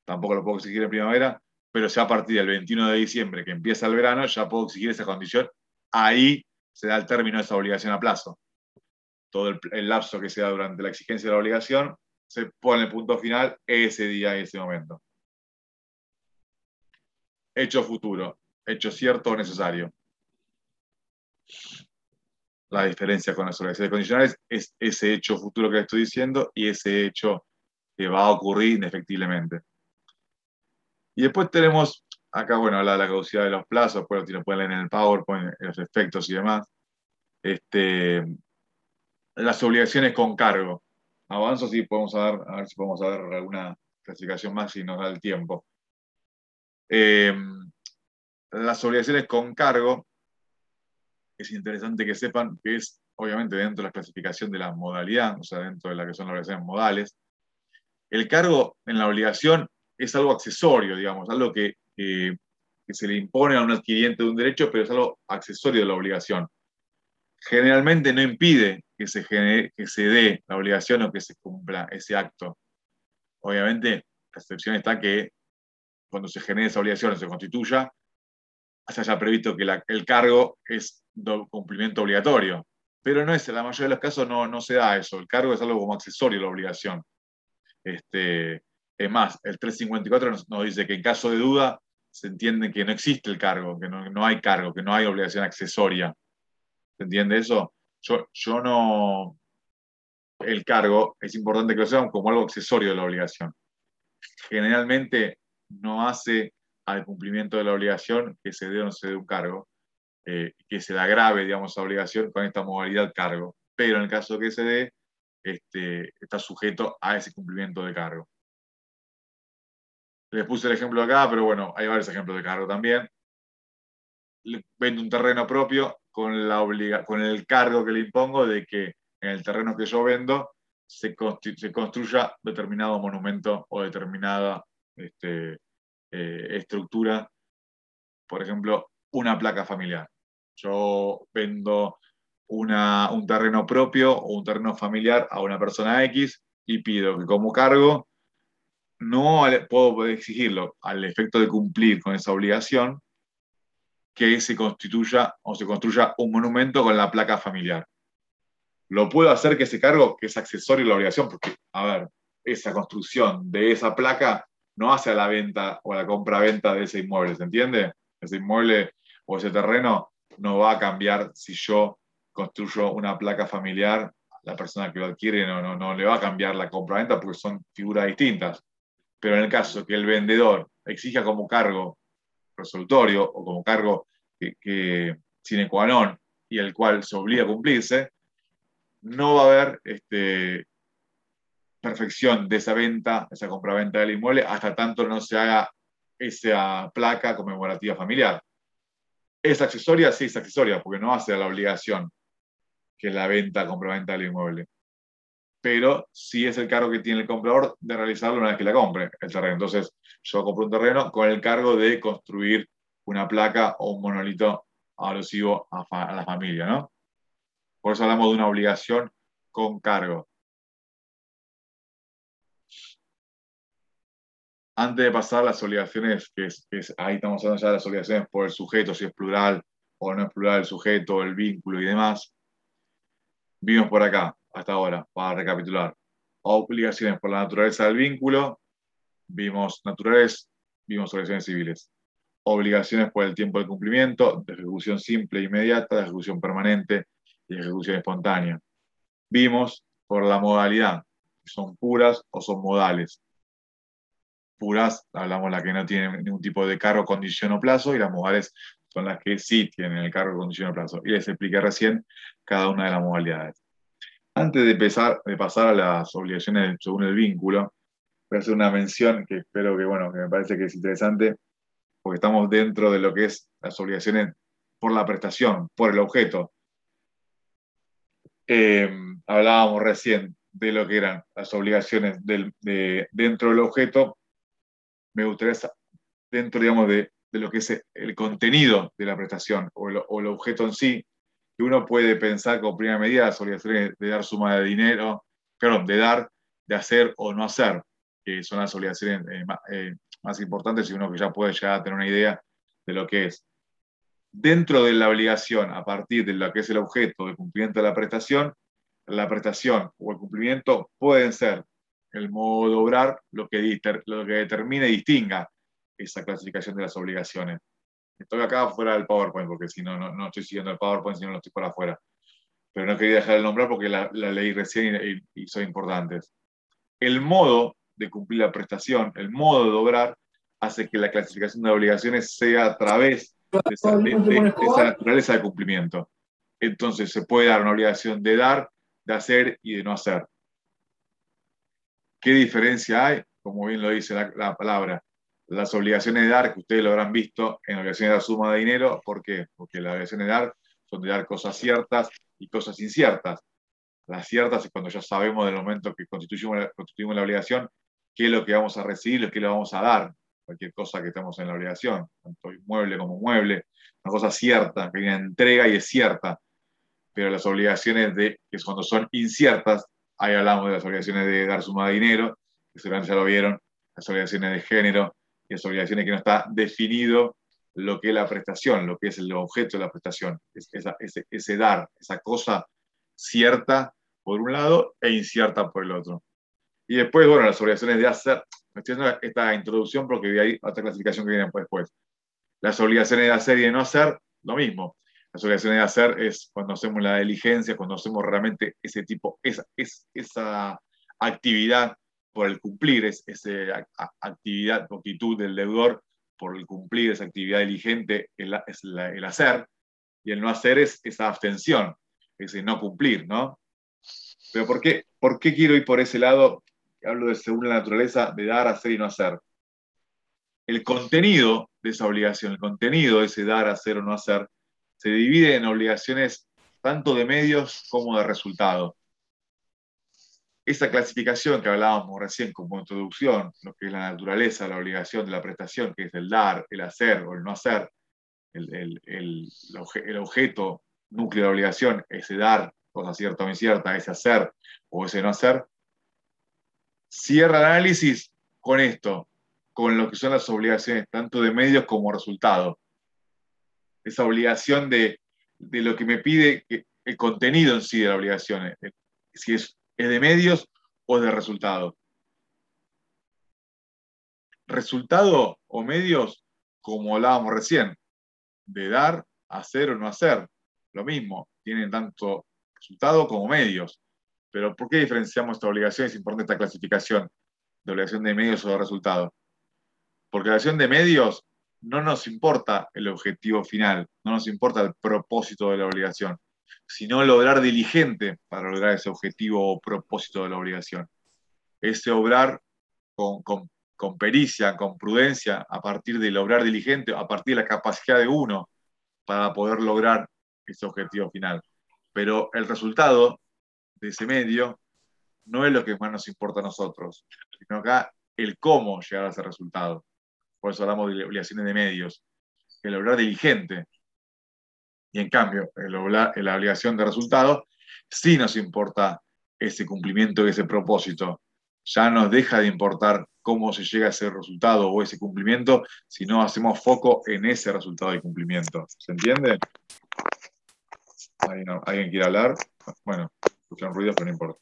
Tampoco lo puedo exigir en primavera, pero ya a partir del 21 de diciembre, que empieza el verano, ya puedo exigir esa condición. Ahí se da el término de esa obligación a plazo. Todo el, lapso que se da durante la exigencia de la obligación se pone el punto final ese día y ese momento. Hecho futuro, hecho cierto o necesario. La diferencia con las obligaciones condicionales es ese hecho futuro que estoy diciendo y ese hecho que va a ocurrir indefectiblemente. Y después tenemos acá, bueno, la, la caducidad de los plazos, pues lo pueden leer en el PowerPoint, los efectos y demás. Este, las obligaciones con cargo. Avanzo si podemos dar, a ver si podemos dar alguna clasificación más si nos da el tiempo. Em, las obligaciones con cargo, es interesante que sepan que es obviamente dentro de la clasificación de la modalidad, o sea, dentro de la que son las obligaciones modales. El cargo en la obligación es algo accesorio, digamos, algo que, se le impone a un adquiriente de un derecho, pero es algo accesorio de la obligación. Generalmente no impide que se, que se dé la obligación o que se cumpla ese acto. Obviamente, la excepción está que cuando se genere esa obligación o se constituya, se haya previsto que el cargo es cumplimiento obligatorio. Pero no es, en la mayoría de los casos no, no se da eso. El cargo es algo como accesorio a la obligación. Este, es más, el 354 nos, dice que en caso de duda se entiende que no existe el cargo, que no, hay cargo, que no hay obligación accesoria. ¿Se entiende eso? Yo, no. El cargo es importante que lo sepan como algo accesorio de la obligación. Generalmente no hace al cumplimiento de la obligación que se dé o no se dé un cargo, eh, que se da grave, digamos, la obligación con esta modalidad cargo. Pero en el caso que se dé, este, está sujeto a ese cumplimiento de cargo. Les puse el ejemplo acá, pero bueno, hay varios ejemplos de cargo también. Vendo un terreno propio con, la obliga con el cargo que le impongo de que en el terreno que yo vendo se, se construya determinado monumento o determinada este, eh, estructura, por ejemplo, una placa familiar. Yo vendo una, un terreno propio o un terreno familiar a una persona X y pido que como cargo no puedo exigirlo al efecto de cumplir con esa obligación que se constituya o se construya un monumento con la placa familiar. Lo puedo hacer que ese cargo, que es accesorio a la obligación, porque, a ver, esa construcción de esa placa no hace a la venta o a la compra-venta de ese inmueble, ¿se entiende? Ese inmueble o ese terreno no va a cambiar si yo construyo una placa familiar, la persona que lo adquiere no, no, no le va a cambiar la compra-venta porque son figuras distintas. Pero en el caso que el vendedor exija como cargo resolutorio o como cargo que, que sine qua non y el cual se obliga a cumplirse, no va a haber este, perfección de esa venta, esa compraventa del inmueble, hasta tanto no se haga esa placa conmemorativa familiar. ¿Es accesoria? Sí, es accesoria, porque no hace la obligación que la venta, compraventa del inmueble pero sí es el cargo que tiene el comprador de realizarlo una vez que la compre el terreno. Entonces, yo compro un terreno con el cargo de construir una placa o un monolito alusivo a, la familia, ¿no? Por eso hablamos de una obligación con cargo. Antes de pasar las obligaciones, que, ahí estamos hablando ya de las obligaciones por el sujeto, si es plural o no es plural el sujeto, el vínculo y demás, vimos por acá hasta ahora, para recapitular. Obligaciones por la naturaleza del vínculo, vimos naturales vimos obligaciones civiles. Obligaciones por el tiempo de cumplimiento, de ejecución simple e inmediata, de ejecución permanente y ejecución espontánea. Vimos por la modalidad, son puras o son modales. Puras, hablamos las que no tienen ningún tipo de cargo, condición o plazo, y las modales son las que sí tienen el cargo, condición o plazo. Y les expliqué recién cada una de las modalidades. Antes de, de pasar a las obligaciones según el vínculo, voy a hacer una mención que espero que, bueno, que me parece que es interesante, porque estamos dentro de lo que es las obligaciones por la prestación, por el objeto. Eh, hablábamos recién de lo que eran las obligaciones de, dentro del objeto. Me gustaría, dentro, digamos, de, lo que es el contenido de la prestación o el, objeto en sí, que uno puede pensar como primera medida las obligaciones de dar suma de dinero, perdón, de dar, de hacer o no hacer que son las obligaciones eh, eh, más importantes y uno que ya puede llegar a tener una idea de lo que es. Dentro de la obligación, a partir de lo que es el objeto de cumplimiento de la prestación, la prestación o el cumplimiento pueden ser el modo de obrar lo que, lo que determine y distinga esa clasificación de las obligaciones. Estoy acá fuera del PowerPoint, porque si no, no, estoy siguiendo el PowerPoint, si no, lo estoy por afuera. Pero no quería dejar de nombrar porque la, leí recién y, y son importantes. El modo de cumplir la prestación, el modo de obrar, hace que la clasificación de obligaciones sea a través de esa, naturaleza de cumplimiento. Entonces se puede dar una obligación de dar, de hacer y de no hacer. ¿Qué diferencia hay? Como bien lo dice la, palabra, las obligaciones de dar, que ustedes lo habrán visto en obligaciones de dar suma de dinero, ¿por qué? Porque las obligaciones de dar son de dar cosas ciertas y cosas inciertas. Las ciertas es cuando ya sabemos del momento que constituimos constituimos la obligación qué es lo que vamos a recibir, qué le vamos a dar, cualquier cosa que estemos en la obligación, tanto inmueble como mueble, una cosa cierta, que viene entrega y es cierta, pero las obligaciones de, que cuando son inciertas, ahí hablamos de las obligaciones de dar suma de dinero, que seguramente ya lo vieron, las obligaciones de género y obligaciones que no está definido lo que es la prestación, lo que es el objeto de la prestación, ese, ese dar, esa cosa cierta por un lado e incierta por el otro. Y después, bueno, las obligaciones de hacer, estoy haciendo esta introducción porque vi ahí otra clasificación que viene después. Las obligaciones de hacer y de no hacer, lo mismo. Las obligaciones de hacer es cuando hacemos la diligencia, cuando hacemos realmente ese tipo, esa, esa actividad por el cumplir, es, esa actividad o actitud del deudor por el cumplir, esa actividad diligente, es el hacer, y el no hacer es esa abstención, ese no cumplir, ¿no? Pero ¿por qué, ¿por qué quiero ir por ese lado? hablo de según la naturaleza de dar, hacer y no hacer. El contenido de esa obligación, el contenido de ese dar, hacer o no hacer, se divide en obligaciones tanto de medios como de resultado. Esa clasificación que hablábamos recién como introducción, lo que es la naturaleza, la obligación de la prestación, que es el dar, el hacer o el no hacer, el, el objeto núcleo de la obligación, ese dar, cosa cierta o incierta, ese hacer o ese no hacer, cierra el análisis con esto, con lo que son las obligaciones, tanto de medios como resultado. Esa obligación de, lo que me pide el contenido en sí de la obligación, eh, si es, es de medios o de resultado. Resultado o medios, como hablábamos recién, de dar, hacer o no hacer. Lo mismo, tienen tanto resultado como medios. Pero ¿por qué diferenciamos esta obligación? Es importante esta clasificación de obligación de medios o de resultado. Porque la obligación de medios no nos importa el objetivo final, no nos importa el propósito de la obligación, sino lograr diligente para lograr ese objetivo o propósito de la obligación. Ese obrar con, con pericia, con prudencia, a partir del obrar diligente, a partir de la capacidad de uno para poder lograr ese objetivo final. Pero el resultado de ese medio no es lo que más nos importa a nosotros, sino acá el cómo llegar a ese resultado. Por eso hablamos de obligaciones de medios, el obrar diligente. Y en cambio, la obligación de resultado sí nos importa ese cumplimiento y ese propósito. Ya nos deja de importar cómo se llega a ese resultado o ese cumplimiento, si no hacemos foco en ese resultado de cumplimiento. ¿Se entiende? ¿Alguien quiere hablar? Bueno, escuchan ruidos, pero no importa.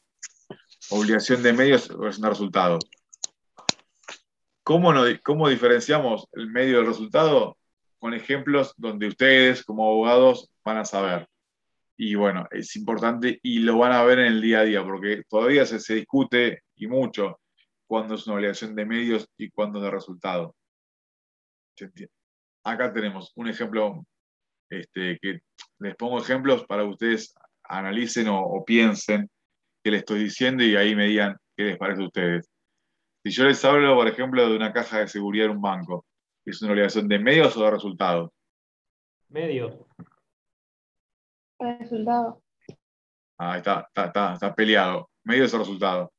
Obligación de medios, obligación de resultados. ¿Cómo, ¿Cómo diferenciamos el medio del resultado? Con ejemplos donde ustedes como abogados van a saber. Y bueno, es importante y lo van a ver en el día a día, porque todavía se, se discute y mucho cuándo es una obligación de medios y cuándo es de resultado. Acá tenemos un ejemplo este, que les pongo ejemplos para que ustedes analicen o, piensen qué les estoy diciendo y ahí me digan qué les parece a ustedes. Si yo les hablo, por ejemplo, de una caja de seguridad en un banco, ¿es una obligación de medios o de resultados? Medios. Resultado. Ah, está, está, está, peleado. ¿Medios o resultados?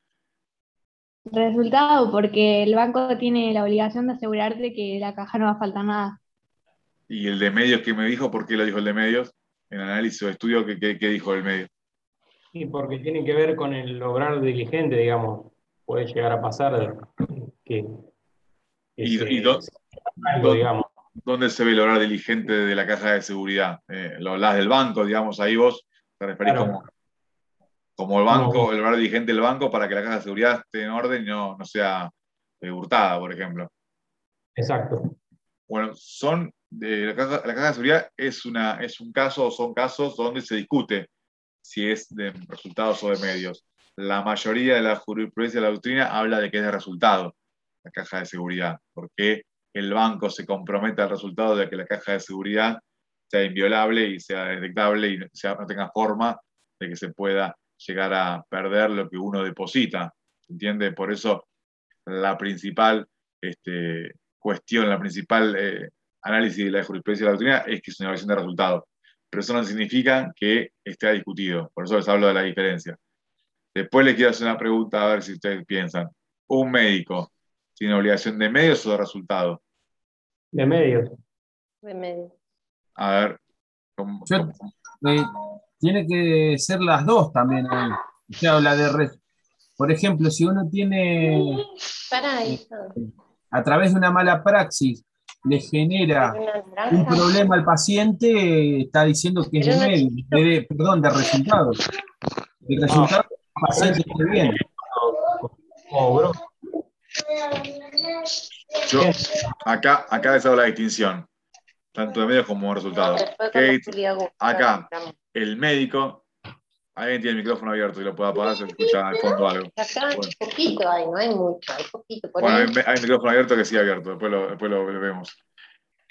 Resultado, porque el banco tiene la obligación de asegurarte que la caja no va a faltar nada. ¿Y el de medios que me dijo? ¿Por qué lo dijo el de medios? En análisis o estudio, ¿qué, qué, dijo el medio? Sí, porque tiene que ver con el lograr diligente, digamos. Puede llegar a pasar que. ¿Y, dónde se ve el lograr diligente de la caja de seguridad? Eh, ¿Lo hablas del banco, digamos? Ahí vos te referís como, como el banco, el lograr diligente del banco para que la caja de seguridad esté en orden y no, no sea eh, hurtada, por ejemplo. Exacto. Bueno, son la, caja, de seguridad es, una, es un caso o son casos donde se discute si es de resultados o de medios. La mayoría de la jurisprudencia de la doctrina habla de que es de resultado la caja de seguridad, porque el banco se compromete al resultado de que la caja de seguridad sea inviolable y sea detectable y no tenga forma de que se pueda llegar a perder lo que uno deposita. ¿Entiende? Por eso la principal este, cuestión, la principal eh, análisis de la jurisprudencia de la doctrina es que es una evaluación de resultados. Pero eso no significa que esté discutido. Por eso les hablo de la diferencia. Después les quiero hacer una pregunta a ver si ustedes piensan. ¿Un médico tiene obligación de medios o de resultados? De medios. De medios. A ver. Eh, tiene que ser las dos también. Se habla de. Por ejemplo, si uno tiene. Para a través de una mala praxis le genera un problema al paciente, está diciendo que es de, perdón, de resultados. De resultados, el paciente está bien. Yo, acá, acá les hago la distinción, tanto de medios como de resultados. acá, el médico Alguien tiene el micrófono abierto y lo puede apagar, se escucha al fondo algo. Acá bueno. poquito hay, no hay mucho, hay poquito. bueno, hay, hay, micrófono abierto que sí abierto, después lo, después lo, vemos.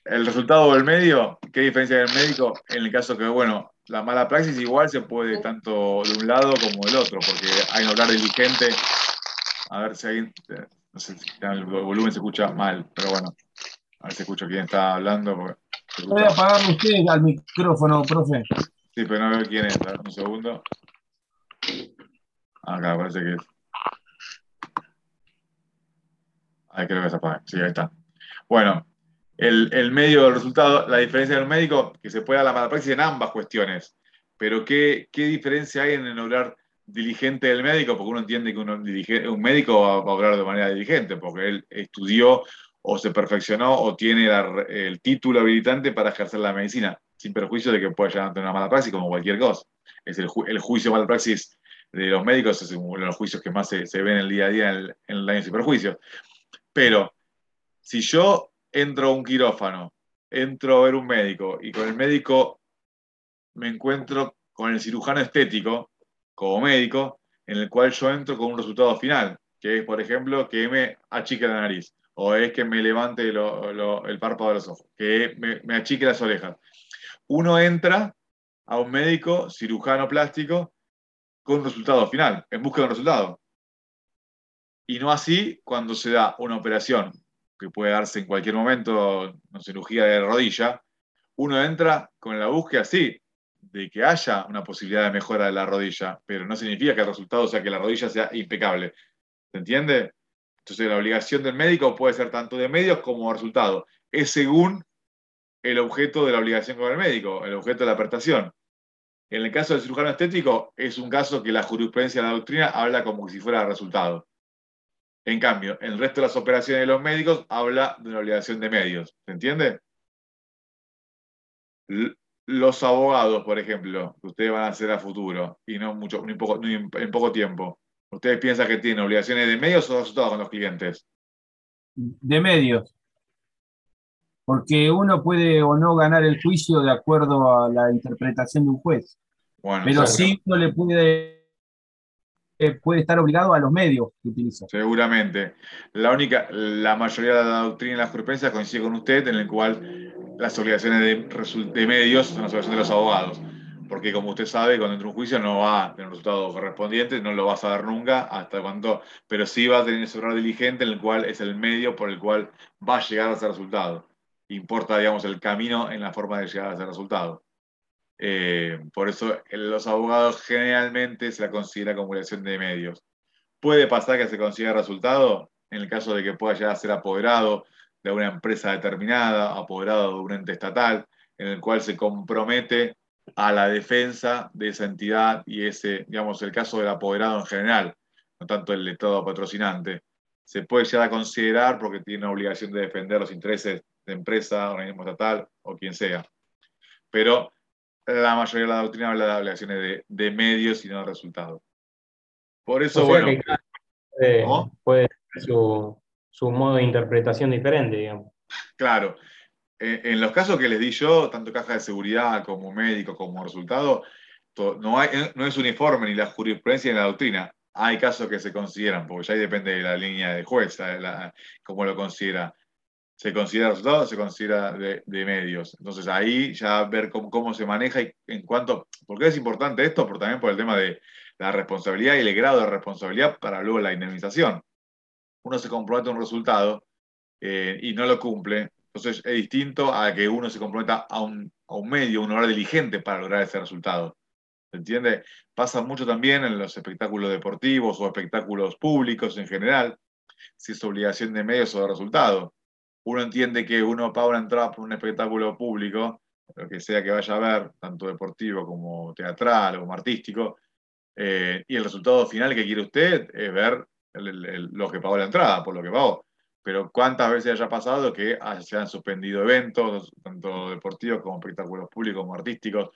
El resultado del medio, ¿qué diferencia del médico? En el caso que, bueno, la mala praxis igual se puede tanto de un lado como del otro, porque hay un hablar diligente. A ver si alguien, no sé si el volumen se escucha mal, pero bueno, a ver si escucho quién está hablando. Voy a apagarle usted al micrófono, profe. Sí, pero no veo quién es. Un segundo. Acá parece que es. Ahí creo que se apaga. Sí, ahí está. Bueno, el, medio del resultado, la diferencia del médico, que se puede dar la mala praxis en ambas cuestiones. Pero ¿qué, qué diferencia hay en el obrar diligente del médico? Porque uno entiende que un médico va, a obrar de manera diligente, porque él estudió o se perfeccionó o tiene el título habilitante para ejercer la medicina sin perjuicio de que pueda llegar a tener una mala praxis como cualquier cosa. Es el, juicio de mala praxis de los médicos, es uno de los juicios que más se, ven en el día a día en el, daño sin perjuicio. Pero si yo entro a un quirófano, entro a ver un médico y con el médico me encuentro con el cirujano estético como médico, en el cual yo entro con un resultado final, que es, por ejemplo, que me achique la nariz, o es que me levante el párpado de los ojos, que me, me achique las orejas uno entra a un médico cirujano plástico con un resultado final, en busca de un resultado. Y no así cuando se da una operación que puede darse en cualquier momento, no cirugía de rodilla, uno entra con la búsqueda, sí, de que haya una posibilidad de mejora de la rodilla, pero no significa que el resultado sea que la rodilla sea impecable. ¿Se entiende? Entonces la obligación del médico puede ser tanto de medios como de resultado. Es según el objeto de la obligación con el médico, el objeto de la prestación. En el caso del cirujano estético, es un caso que la jurisprudencia de la doctrina habla como si fuera resultado. En cambio, el resto de las operaciones de los médicos habla de una obligación de medios. ¿Se entiende? Los abogados, por ejemplo, que ustedes van a hacer a futuro y no mucho, ni poco, en poco tiempo, ¿ustedes piensan que tienen obligaciones de medios o de resultados con los clientes? De medios. Porque uno puede o no ganar el juicio de acuerdo a la interpretación de un juez. pero sí uno le puede, eh, puede estar obligado a los medios que utiliza. Seguramente. La única, la mayoría de la doctrina y la jurisprudencia coincide con usted en el cual las obligaciones de, medios son las obligaciones de los abogados porque como usted sabe, cuando entra un juicio no va a tener un resultado correspondiente, no lo va a saber nunca hasta cuando, pero sí va a tener ese error diligente en el cual es el medio por el cual va a llegar a ese resultado. Importa, digamos, el camino en la forma de llegar a ese resultado. Eh, por eso los abogados generalmente se la considera como elección de medios. Puede pasar que se consiga resultado en el caso de que pueda llegar a ser apoderado de una empresa determinada, apoderado de un ente estatal, en el cual se compromete a la defensa de esa entidad y ese, digamos, el caso del apoderado en general, no tanto el Estado patrocinante, se puede llegar a considerar porque tiene una obligación de defender los intereses de empresa, organismo estatal o quien sea. Pero la mayoría de la doctrina habla de obligaciones de, medios y no de resultados. Por eso, bueno. puede, su, su modo de interpretación diferente, digamos. Claro. Eh, en los casos que les di yo, tanto caja de seguridad como médico como resultado, eh, no es uniforme ni la jurisprudencia ni la doctrina. Hay casos que se consideran, porque ya ahí depende de la línea de juez, cómo lo considera. Se considera resultado, se considera de, medios. Entonces ahí ya ver cómo, se maneja y en cuanto. ¿Por qué es importante esto? Por, también por el tema de la responsabilidad y el grado de responsabilidad para luego la indemnización. Uno se compromete a un resultado eh, y no lo cumple, entonces es distinto a que uno se comprometa a un, medio, un hora diligente para lograr ese resultado. ¿Se entiende? Pasa mucho también en los espectáculos deportivos o espectáculos públicos en general, si es obligación de medios o de resultado. Uno entiende que uno paga una entrada por un espectáculo público, lo que sea que vaya a ver, tanto deportivo como teatral o como artístico, eh, y el resultado final que quiere usted es ver lo que pagó la entrada, por lo que pagó pero cuántas veces haya pasado que se han suspendido eventos, tanto deportivos como espectáculos públicos como artísticos,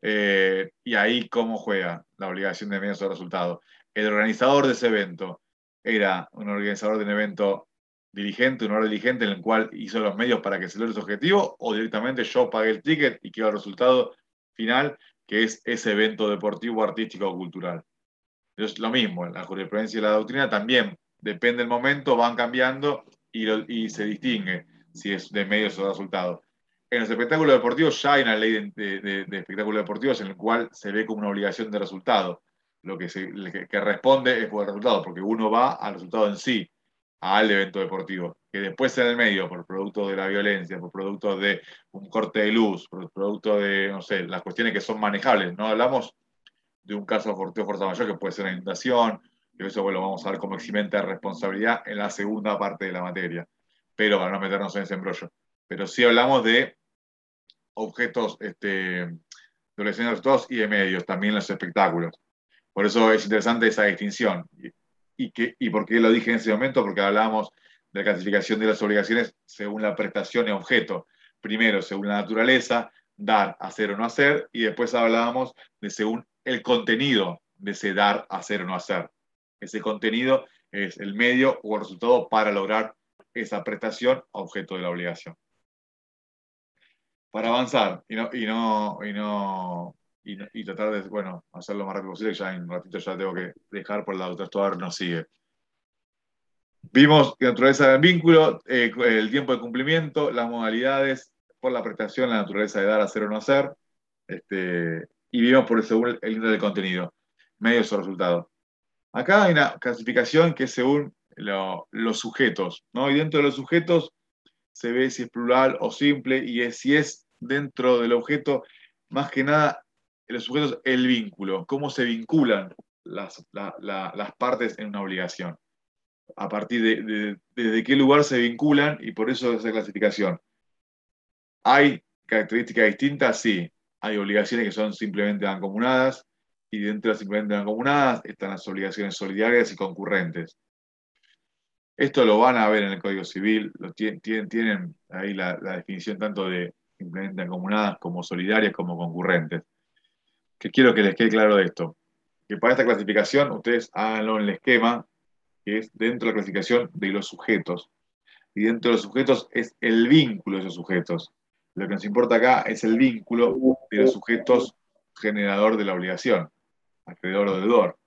eh, y ahí cómo juega la obligación de medios de resultado. El organizador de ese evento era un organizador de un evento dirigente, un orden dirigente en el cual hizo los medios para que se logre su objetivo, o directamente yo pagué el ticket y quedó el resultado final, que es ese evento deportivo, artístico o cultural. Es lo mismo, la jurisprudencia y la doctrina también depende del momento, van cambiando y, se distingue si es de medios o de resultados. En los espectáculos deportivos ya hay una ley de, espectáculos deportivos en el cual se ve como una obligación de resultado. Lo que, se, que, responde es por el resultado, porque uno va al resultado en sí, al evento deportivo, que después en el medio, por producto de la violencia, por producto de un corte de luz, por producto de, no sé, las cuestiones que son manejables. No hablamos de un caso de fuerza mayor que puede ser una inundación, y eso lo vamos a ver como eximente de responsabilidad en la segunda parte de la materia, pero para no meternos en ese embrollo. Pero sí hablamos de objetos este, resultados y de medios, también los espectáculos. Por eso es interesante esa distinción. Y, que, y por qué lo dije en ese momento? Porque hablábamos de la clasificación de las obligaciones según la prestación y objeto. Primero, según la naturaleza, dar, hacer o no hacer, y después hablábamos de según el contenido de ese dar, hacer o no hacer. Ese contenido es el medio o el resultado para lograr esa prestación objeto de la obligación. Para avanzar y no, y no, y no, y, tratar de, bueno, hacerlo lo más rápido posible, ya en un ratito ya tengo que dejar por la doctora Stoddard nos sigue. Vimos la naturaleza del vínculo, eh, el tiempo de cumplimiento, las modalidades por la prestación, la naturaleza de dar, hacer o no hacer, este, y vimos por según el índice del contenido, medios o resultados. Acá hay una clasificación que es según los sujetos, ¿no? Y dentro de los sujetos se ve si es plural o simple y si es dentro del objeto, más que nada, los sujetos, el vínculo, cómo se vinculan las, partes en una obligación. A partir de, desde qué lugar se vinculan y por eso esa clasificación. ¿Hay características distintas? Sí. Hay obligaciones que son simplemente mancomunadas, y dentro de las simplemente mancomunadas están las obligaciones solidarias y concurrentes. Esto lo van a ver en el Código Civil, lo tienen, ahí la, definición tanto de simplemente mancomunadas como solidarias como concurrentes. Que quiero que les quede claro de esto. Que para esta clasificación ustedes háganlo en el esquema, que es dentro de la clasificación de los sujetos. y dentro de los sujetos es el vínculo de esos sujetos. Lo que nos importa acá es el vínculo de los sujetos generador de la obligación, acreedor o deudor.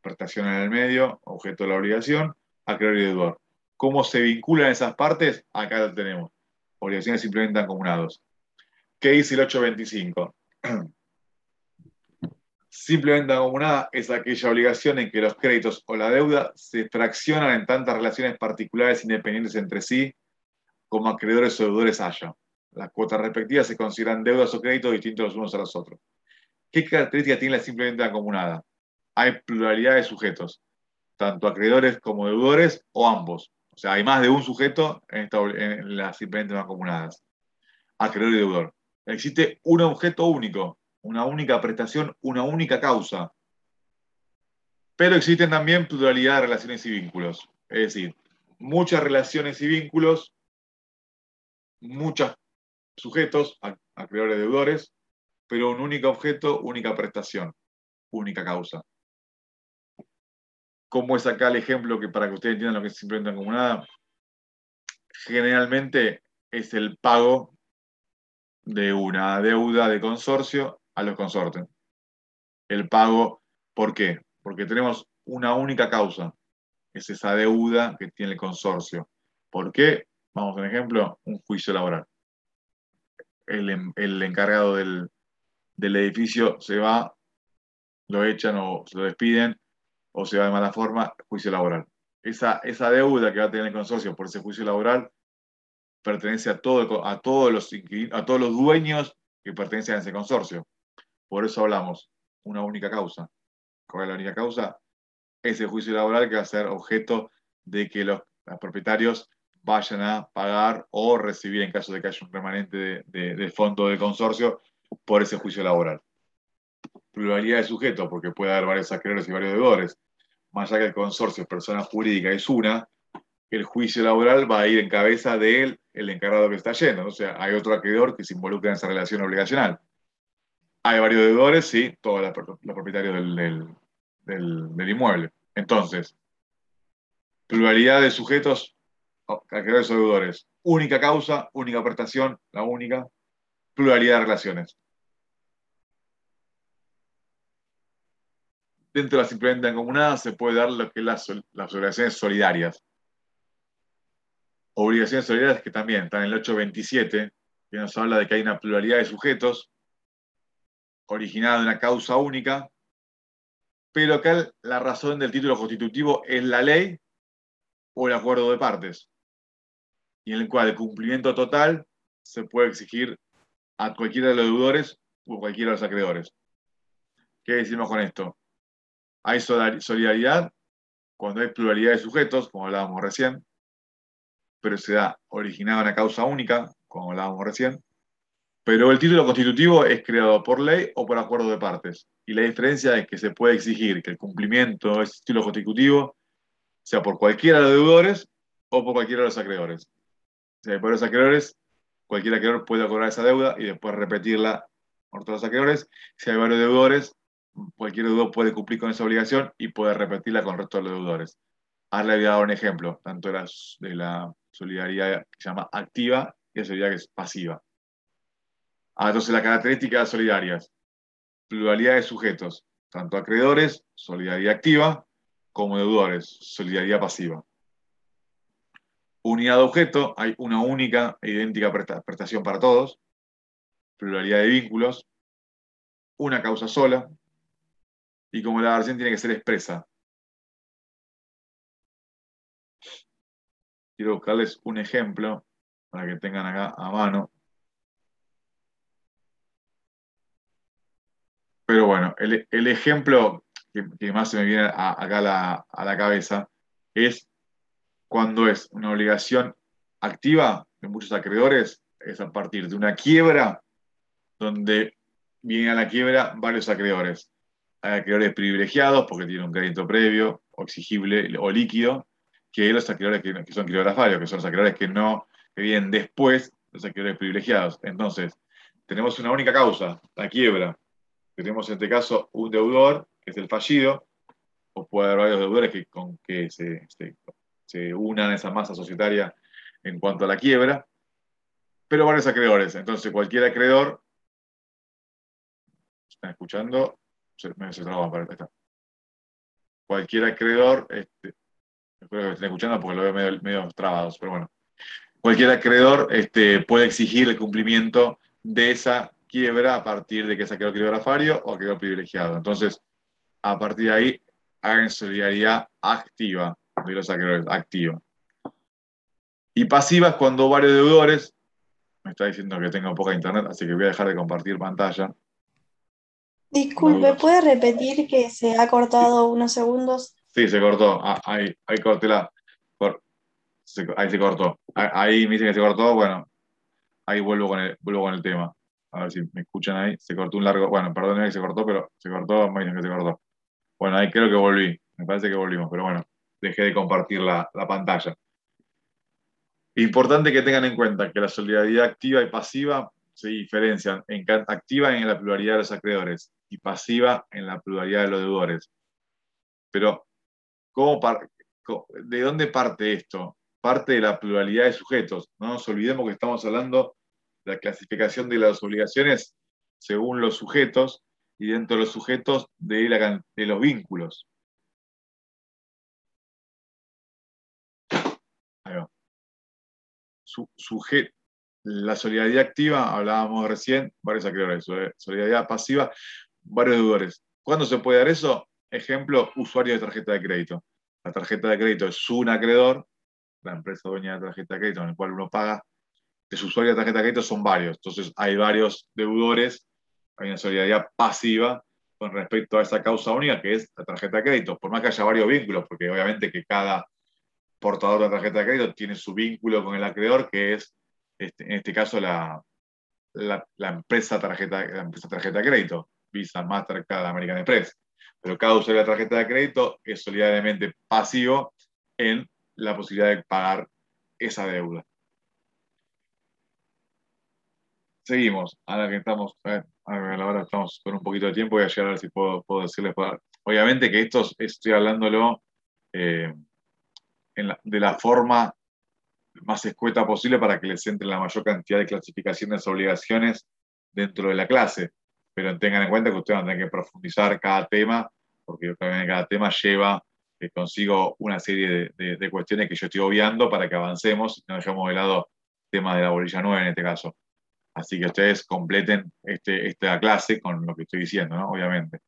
Prestación en el medio, objeto de la obligación, acreedor y deudor. ¿Cómo se vinculan esas partes? Acá lo tenemos. Obligaciones simplemente acumulados. ¿Qué dice el 825? Simplemente acumulada es aquella obligación en que los créditos o la deuda se fraccionan en tantas relaciones particulares independientes entre sí como acreedores o deudores haya. Las cuotas respectivas se consideran deudas o créditos distintos los unos a los otros. ¿Qué características tiene la simplemente acumulada? Hay pluralidad de sujetos, tanto acreedores como deudores o ambos. O sea, hay más de un sujeto en, en las simplemente acumuladas. Acreedor y deudor. Existe un objeto único, una única prestación, una única causa. Pero existen también pluralidad de relaciones y vínculos. Es decir, muchas relaciones y vínculos, muchos sujetos, acreedores deudores, pero un único objeto, única prestación, única causa. ¿Cómo es acá el ejemplo que para que ustedes entiendan lo que es simplemente acumulada? Generalmente es el pago de una deuda de consorcio a los consortes. El pago, ¿por qué? Porque tenemos una única causa, es esa deuda que tiene el consorcio. ¿Por qué? Vamos a un ejemplo, un juicio laboral. El, el encargado del, edificio se va, lo echan o se lo despiden, o se va de mala forma, juicio laboral. Esa, esa deuda que va a tener el consorcio por ese juicio laboral pertenece a, todo, a, todos los, a todos los dueños que pertenecen a ese consorcio. Por eso hablamos, una única causa. ¿Cuál es la única causa? Ese juicio laboral que va a ser objeto de que los, propietarios vayan a pagar o recibir en caso de que haya un remanente de, de, fondo del consorcio por ese juicio laboral. Pluralidad de sujetos, porque puede haber varios acreedores y varios deudores. Más allá que el consorcio persona jurídica es una, el juicio laboral va a ir en cabeza de él, el encargado que está yendo. O sea, hay otro acreedor que se involucra en esa relación obligacional. Hay varios deudores, sí, todos los propietarios del, del inmueble. Entonces, pluralidad de sujetos, acreedores o deudores. Única causa, única prestación, la única, pluralidad de relaciones. Dentro de la simplemente acumulada se puede dar lo que es las, obligaciones solidarias. Obligaciones solidarias que también están en el 827, que nos habla de que hay una pluralidad de sujetos originada de una causa única, pero acá la razón del título constitutivo es la ley o el acuerdo de partes, y en el cual el cumplimiento total se puede exigir a cualquiera de los deudores o cualquiera de los acreedores. ¿Qué decimos con esto? Hay solidaridad cuando hay pluralidad de sujetos, como hablábamos recién, pero se da originada una causa única, como hablábamos recién, pero el título constitutivo es creado por ley o por acuerdo de partes. Y la diferencia es que se puede exigir que el cumplimiento de ese título constitutivo sea por cualquiera de los deudores o por cualquiera de los acreedores. Sea, por los acreedores cualquier acreedor puede cobrar esa deuda y después repetirla por todos los acreedores. Si hay varios deudores, cualquier deudor puede cumplir con esa obligación y puede repetirla con el resto de los deudores. Ahora le voy a dar un ejemplo, tanto de la, de la solidaridad que se llama activa y la solidaridad que es pasiva. Ah, entonces, las características solidarias. Pluralidad de sujetos, tanto acreedores, solidaridad activa, como deudores, solidaridad pasiva unidad de objeto, hay una única e idéntica prestación para todos, pluralidad de vínculos, una causa sola, y como la versión tiene que ser expresa. Quiero buscarles un ejemplo para que tengan acá a mano. Pero bueno, el, ejemplo que, más se me viene acá a la cabeza es cuando es una obligación activa de muchos acreedores, es a partir de una quiebra donde vienen a la quiebra varios acreedores. Hay acreedores privilegiados porque tienen un crédito previo o exigible o líquido, que los acreedores que, son varios, que son los acreedores que no que vienen después, los acreedores privilegiados. Entonces, tenemos una única causa, la quiebra. Tenemos en este caso un deudor, que es el fallido, o puede haber varios deudores que, con que se unan esa masa societaria en cuanto a la quiebra, pero varios acreedores. Entonces, cualquier acreedor, ¿están escuchando? Se, me se para está. Cualquier acreedor, este, espero que estén escuchando porque lo veo medio, medio trabados, pero bueno. Cualquier acreedor este, puede exigir el cumplimiento de esa quiebra a partir de que es acreedor criptografario o acreedor privilegiado. Entonces, a partir de ahí, hagan solidaridad activa activa. Y pasiva es cuando varios deudores, me está diciendo que tengo poca internet, así que voy a dejar de compartir pantalla. Disculpe, ¿puede repetir que se ha cortado unos segundos? Sí, se cortó. Ah, ahí, ahí corté la. ahí se cortó. Ahí me dicen que se cortó. Bueno, ahí vuelvo con el, vuelvo con el tema. A ver si me escuchan ahí. Se cortó un largo. Bueno, perdón que se cortó, pero se cortó. Me dicen que se cortó. Bueno, ahí creo que volví. Me parece que volvimos, pero bueno, dejé de compartir la, la pantalla. Importante que tengan en cuenta que la solidaridad activa y pasiva se diferencian. En, activa en la pluralidad de los acreedores y pasiva en la pluralidad de los deudores. Pero, ¿cómo ¿de dónde parte esto? Parte de la pluralidad de sujetos. No nos olvidemos que estamos hablando de la clasificación de las obligaciones según los sujetos y dentro de los sujetos de los vínculos. La solidaridad activa, hablábamos recién, varios acreedores, solidaridad pasiva, varios deudores. ¿Cuándo se puede dar eso? Ejemplo, usuario de tarjeta de crédito. La tarjeta de crédito es un acreedor, la empresa dueña de la tarjeta de crédito en la cual uno paga, de su usuario de tarjeta de crédito son varios. Entonces hay varios deudores, hay una solidaridad pasiva con respecto a esa causa única que es la tarjeta de crédito, por más que haya varios vínculos, porque obviamente que cada portador de tarjeta de crédito tiene su vínculo con el acreedor, que es este, en este caso la, la, empresa tarjeta, la empresa tarjeta de crédito, Visa, Mastercard, American Express. Pero cada usuario de la tarjeta de crédito es solidariamente pasivo en la posibilidad de pagar esa deuda. Seguimos, ahora que estamos, eh, ahora estamos con un poquito de tiempo, voy a llegar a ver si puedo, puedo decirles. Obviamente que esto estoy hablándolo eh, de la forma más escueta posible para que les entre la mayor cantidad de clasificaciones de obligaciones dentro de la clase. Pero tengan en cuenta que ustedes van a tener que profundizar cada tema, porque cada tema lleva eh, consigo una serie de, cuestiones que yo estoy obviando para que avancemos y no dejemos de lado temas de la bolilla nueva en este caso. Así que ustedes completen este, esta clase con lo que estoy diciendo, ¿no? obviamente.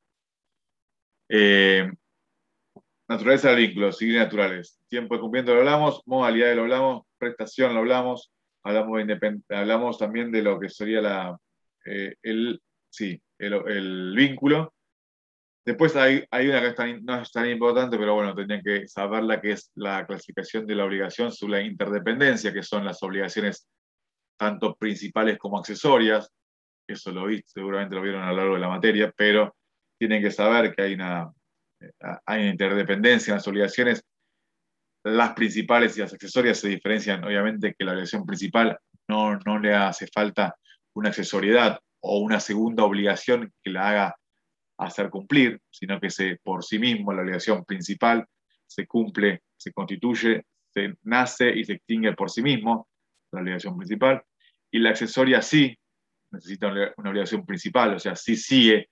Eh, Naturaleza del vínculo, seguir naturales. Tiempo de cumplimiento lo hablamos, modalidad lo hablamos, prestación lo hablamos, hablamos, hablamos también de lo que sería la, eh, el, sí, el, vínculo. Después hay, hay una que no es tan importante, pero bueno, tendrían que saberla, que es la clasificación de la obligación sobre la interdependencia, que son las obligaciones tanto principales como accesorias. Eso lo vi, seguramente lo vieron a lo largo de la materia, pero tienen que saber que hay una hay interdependencia en las obligaciones. Las principales y las accesorias se diferencian, obviamente, que la obligación principal no, no le hace falta una accesoriedad o una segunda obligación que la haga hacer cumplir, sino que se, por sí mismo la obligación principal se cumple, se constituye, se nace y se extingue por sí mismo, la obligación principal, y la accesoria sí necesita una obligación principal, o sea, sí sigue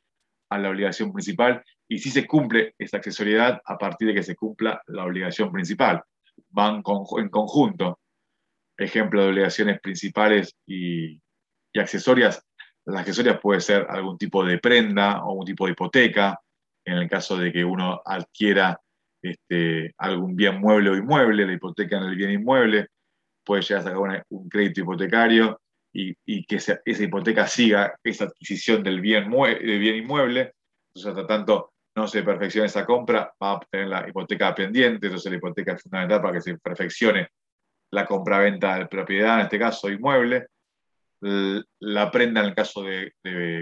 a la obligación principal y si se cumple esa accesoriedad a partir de que se cumpla la obligación principal. Van en conjunto. Ejemplo de obligaciones principales y, accesorias. Las accesorias puede ser algún tipo de prenda o un tipo de hipoteca, en el caso de que uno adquiera este, algún bien mueble o inmueble, la hipoteca en el bien inmueble, puede llegar a sacar un crédito hipotecario y, que esa, hipoteca siga esa adquisición del bien, del bien inmueble. Entonces, hasta tanto no se perfeccione esa compra, va a obtener la hipoteca pendiente, entonces la hipoteca es fundamental para que se perfeccione la compra-venta de propiedad, en este caso inmueble, la prenda en el caso de,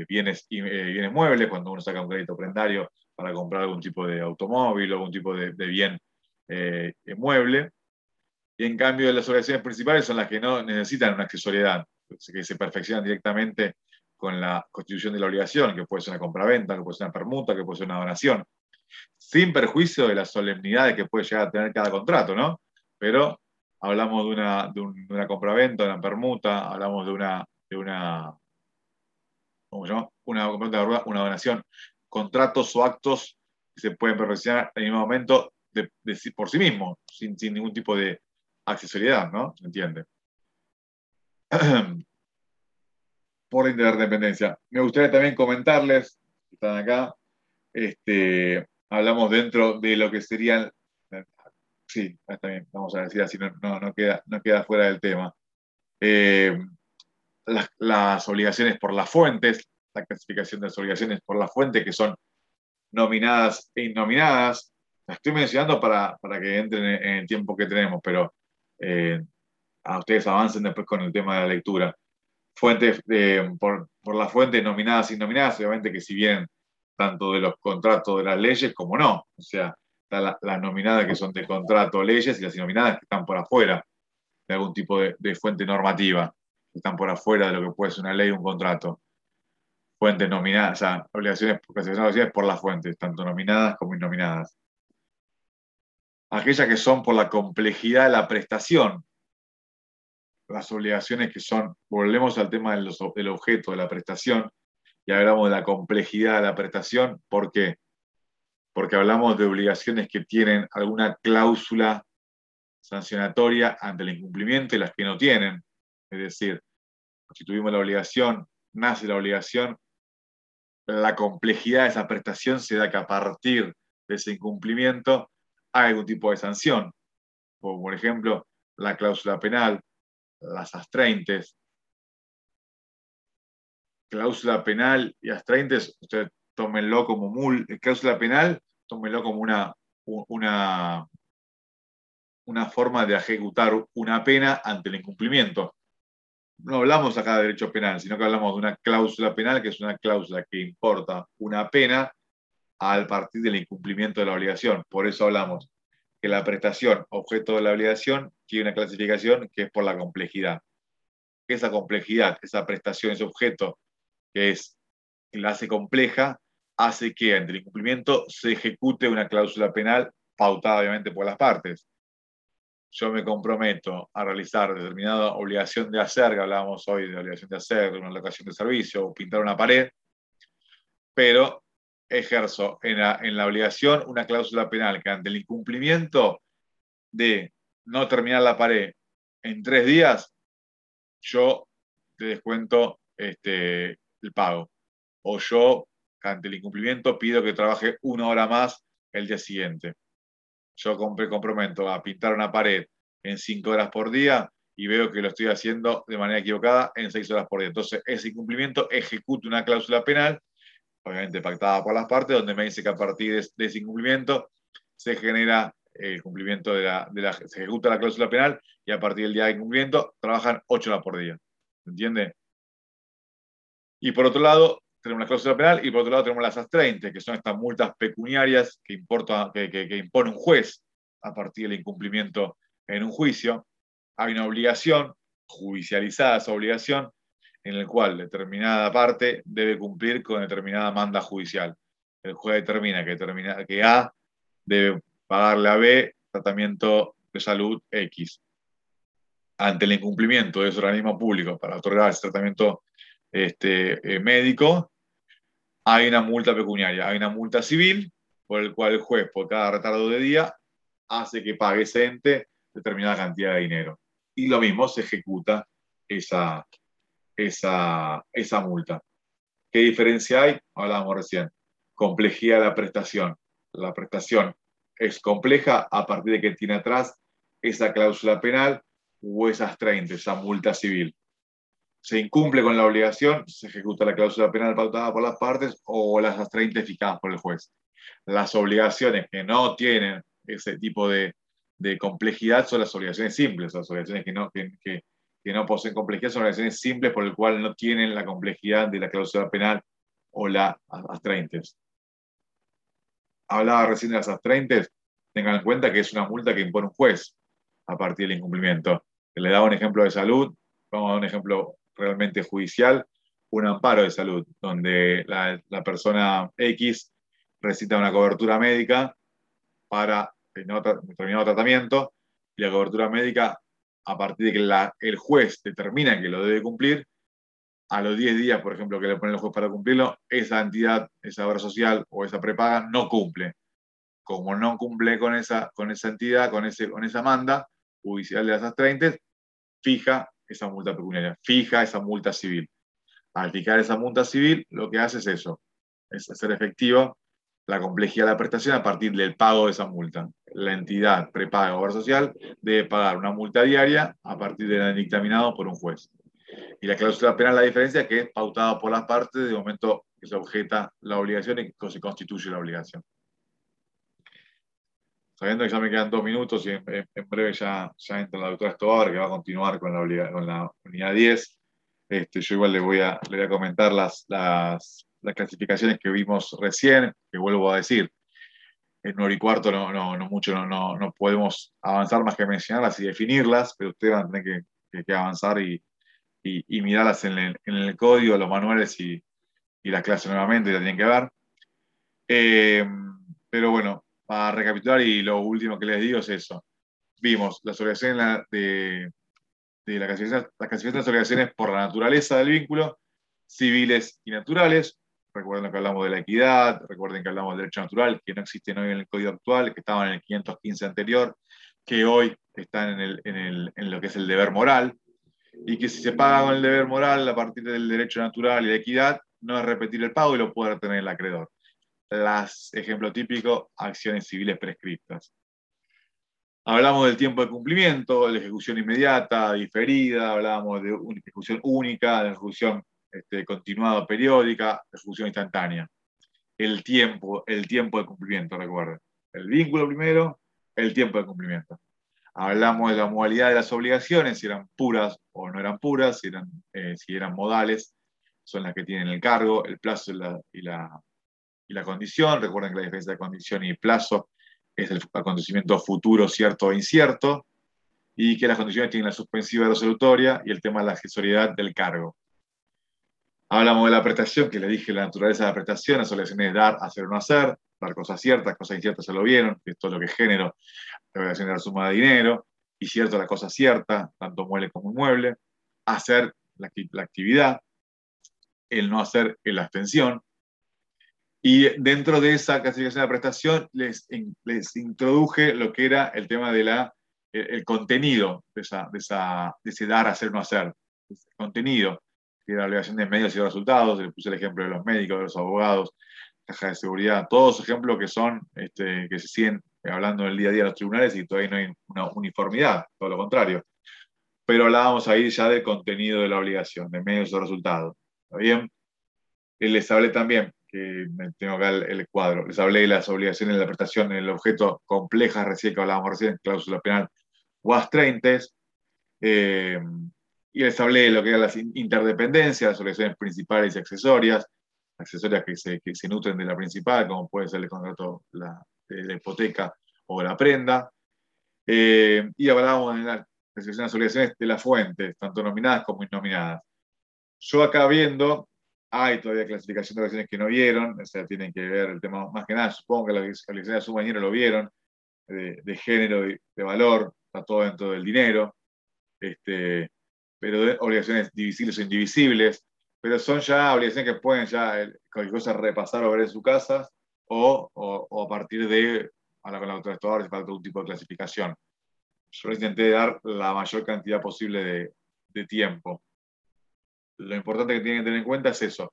bienes, eh, bienes muebles, cuando uno saca un crédito prendario para comprar algún tipo de automóvil o algún tipo de, bien eh, mueble. Y en cambio, las obligaciones principales son las que no necesitan una accesoriedad, que se perfeccionan directamente con la constitución de la obligación, que puede ser una compraventa, que puede ser una permuta, que puede ser una donación, sin perjuicio de las solemnidades que puede llegar a tener cada contrato, ¿no? Pero hablamos de una, de, una compraventa, de una permuta, hablamos de una, de una, ¿cómo se llama? Una, donación, contratos o actos que se pueden perfeccionar en el mismo momento de, por sí mismos, sin, ningún tipo de accesoriedad, ¿no? ¿Se entiende? por la interdependencia. Me gustaría también comentarles, están acá, este, hablamos dentro de lo que serían, sí, está bien, vamos a decir así, no, queda, no queda fuera del tema. Eh, las, obligaciones por las fuentes, la clasificación de las obligaciones por las fuentes, que son nominadas e innominadas. Las estoy mencionando para, que entren en el tiempo que tenemos, pero eh, a ustedes avancen después con el tema de la lectura fuentes por, las fuentes nominadas y nominadas, obviamente que si vienen tanto de los contratos de las leyes como no. O sea, las nominadas que son de contrato leyes y las nominadas que están por afuera de algún tipo de, fuente normativa, que están por afuera de lo que puede ser una ley o un contrato. Fuentes nominadas, o sea, obligaciones, obligaciones por las fuentes, tanto nominadas como innominadas. Aquellas que son por la complejidad de la prestación, las obligaciones que son, volvemos al tema del, objeto de la prestación y hablamos de la complejidad de la prestación. ¿Por qué? Porque hablamos de obligaciones que tienen alguna cláusula sancionatoria ante el incumplimiento y las que no tienen. Es decir, si tuvimos la obligación, nace la obligación, la complejidad de esa prestación se da que a partir de ese incumplimiento hay algún tipo de sanción. por ejemplo, la cláusula penal, las astraintes. Cláusula penal y astraintes, usted tómenlo como mul, cláusula penal, tómenlo como una, una, una forma de ejecutar una pena ante el incumplimiento. No hablamos acá de derecho penal, sino que hablamos de una cláusula penal, que es una cláusula que importa una pena al partir del incumplimiento de la obligación. Por eso hablamos que la prestación objeto de la obligación tiene una clasificación que es por la complejidad. Esa complejidad, esa prestación, ese objeto que es la hace compleja, hace que ante el incumplimiento se ejecute una cláusula penal pautada obviamente por las partes. Yo me comprometo a realizar determinada obligación de hacer, que hablábamos hoy de obligación de hacer, una locación de servicio o pintar una pared, pero ejerzo en la, obligación una cláusula penal que ante el incumplimiento de no terminar la pared en tres días, yo te descuento este, el pago. O yo, ante el incumplimiento, pido que trabaje una hora más el día siguiente. Yo me comprometo a pintar una pared en cinco horas por día y veo que lo estoy haciendo de manera equivocada en seis horas por día. Entonces, ese incumplimiento ejecuta una cláusula penal obviamente pactada por las partes, donde me dice que a partir de, ese incumplimiento se genera el cumplimiento de la, se ejecuta la cláusula penal y a partir del día de incumplimiento trabajan ocho horas por día. ¿Se entiende? Y por otro lado, tenemos la cláusula penal y por otro lado tenemos las AS 30, que son estas multas pecuniarias que, importa, que, que impone un juez a partir del incumplimiento en un juicio. Hay una obligación, judicializada esa obligación, en el cual determinada parte debe cumplir con determinada manda judicial. El juez determina que, determina que A debe pagarle a B tratamiento de salud X. Ante el incumplimiento de ese organismo público para otorgar ese tratamiento este, eh, médico, hay una multa pecuniaria, hay una multa civil por el cual el juez, por cada retardo de día, hace que pague ese ente determinada cantidad de dinero. Y lo mismo se ejecuta esa, esa, esa multa. ¿Qué diferencia hay? Hablábamos recién. Complejidad de la prestación. La prestación es compleja a partir de que tiene atrás esa cláusula penal o esas 30, esa multa civil. Se incumple con la obligación, se ejecuta la cláusula penal pautada por las partes o las 30 fijadas por el juez. Las obligaciones que no tienen ese tipo de, de complejidad son las obligaciones simples, las obligaciones que, no, que, que no poseen complejidad son relaciones simples por el cual no tienen la complejidad de la cláusula penal o la astraintes. Hablaba recién de las astraintes, tengan en cuenta que es una multa que impone un juez a partir del incumplimiento. Le daba un ejemplo de salud, vamos a un ejemplo realmente judicial, un amparo de salud, donde la, la persona X recita una cobertura médica para determinado tratamiento y la cobertura médica a partir de que el juez determina que lo debe cumplir, a los 10 días, por ejemplo, que le ponen el juez para cumplirlo, esa entidad, esa obra social o esa prepaga no cumple. Como no cumple con esa, con esa entidad, con, ese, con esa manda judicial de las 30, fija esa multa pecuniaria, fija esa multa civil. Al fijar esa multa civil, lo que hace es eso, es hacer efectiva la complejidad de la prestación a partir del pago de esa multa. La entidad prepaga obra social debe pagar una multa diaria a partir del dictaminado por un juez. Y la cláusula penal, la diferencia es que es pautada por las partes de momento que se objeta la obligación y que se constituye la obligación. Sabiendo que ya me quedan dos minutos y en, breve ya, ya entra la doctora Estobar, que va a continuar con la, con la unidad 10, este, yo igual le voy a, le voy a comentar las, las, las, clasificaciones que vimos recién, que vuelvo a decir, en 9 y cuarto no, no, mucho no, no, no, podemos avanzar más que mencionarlas y definirlas, pero ustedes van a tener que, que avanzar y, y, mirarlas en el, en el, código, los manuales y, y las clases nuevamente, la tienen que ver. Eh, pero bueno, para recapitular y lo último que les digo es eso. Vimos la obligaciones de, de la clasificación, la clasificación de las por la naturaleza del vínculo, civiles y naturales. Recuerden que hablamos de la equidad, recuerden que hablamos del derecho natural, que no existe hoy en el código actual, que estaban en el 515 anterior, que hoy están en, el, en, el, en lo que es el deber moral, y que si se paga con el deber moral a partir del derecho natural y la equidad, no es repetir el pago y lo puede retener el acreedor. Las, ejemplo típico, acciones civiles prescriptas. Hablamos del tiempo de cumplimiento, la ejecución inmediata, diferida, hablábamos de una ejecución única, de ejecución este, continuada periódica, ejecución instantánea. El tiempo, el tiempo de cumplimiento, recuerden. El vínculo primero, el tiempo de cumplimiento. Hablamos de la modalidad de las obligaciones, si eran puras o no eran puras, si eran, eh, si eran modales, son las que tienen el cargo, el plazo y la, y la, condición. Recuerden que la diferencia de condición y plazo es el acontecimiento futuro cierto o incierto, y que las condiciones tienen la suspensiva resolutoria y el tema de la accesoriedad del cargo. Hablamos de la prestación, que le dije la naturaleza de la prestación, las obligaciones de dar, hacer o no hacer, dar cosas ciertas, cosas inciertas se lo vieron, esto es lo que género, la obligación de la suma de dinero, y cierto la cosa cierta, tanto mueble como inmueble, hacer la, actividad, el no hacer la abstención, y dentro de esa clasificación de prestación les, les introduje lo que era el tema de la, el, contenido de, esa, de, esa, de ese dar, hacer, no hacer. Contenido, que la obligación de medios y resultados, le puse el ejemplo de los médicos, de los abogados, caja de seguridad, todos ejemplos que son, este, que se siguen hablando en el día a día de los tribunales y todavía no hay una uniformidad, todo lo contrario. Pero hablábamos ahí ya del contenido de la obligación, de medios o resultados. ¿Está bien? Les hablé también, que tengo acá el, cuadro, les hablé de las obligaciones de la prestación en el objeto complejas, recién que hablábamos recién, cláusula penal UAS 30. Eh, y les hablé de lo que eran las interdependencias, las obligaciones principales y accesorias, accesorias que se, que se nutren de la principal, como puede ser el contrato la, de la hipoteca o la prenda. Eh, y hablábamos de las obligaciones de las fuentes, tanto nominadas como innominadas. Yo acá viendo, hay todavía clasificación de obligaciones que no vieron, o sea, tienen que ver el tema, más que nada, supongo que las obligaciones de suma dinero lo vieron, de, de género, de, de, valor, está todo dentro del dinero, este, pero de obligaciones divisibles o indivisibles, pero son ya obligaciones que pueden ya cualquier cosa repasar o ver en su casa o, o, a partir de hablar con la autoridad para otro tipo de clasificación. Yo intenté dar la mayor cantidad posible de, de, tiempo. Lo importante que tienen que tener en cuenta es eso.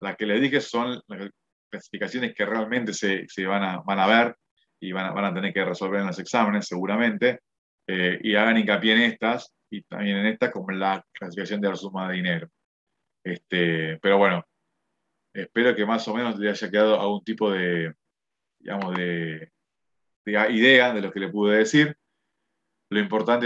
Las que les dije son las clasificaciones que realmente se, se van, a, van a ver y van a, van a tener que resolver en los exámenes seguramente. Eh, y hagan hincapié en estas y también en esta como la clasificación de la suma de dinero. Este, pero bueno, espero que más o menos le haya quedado algún tipo de, digamos, de, de idea de lo que le pude decir. Lo importante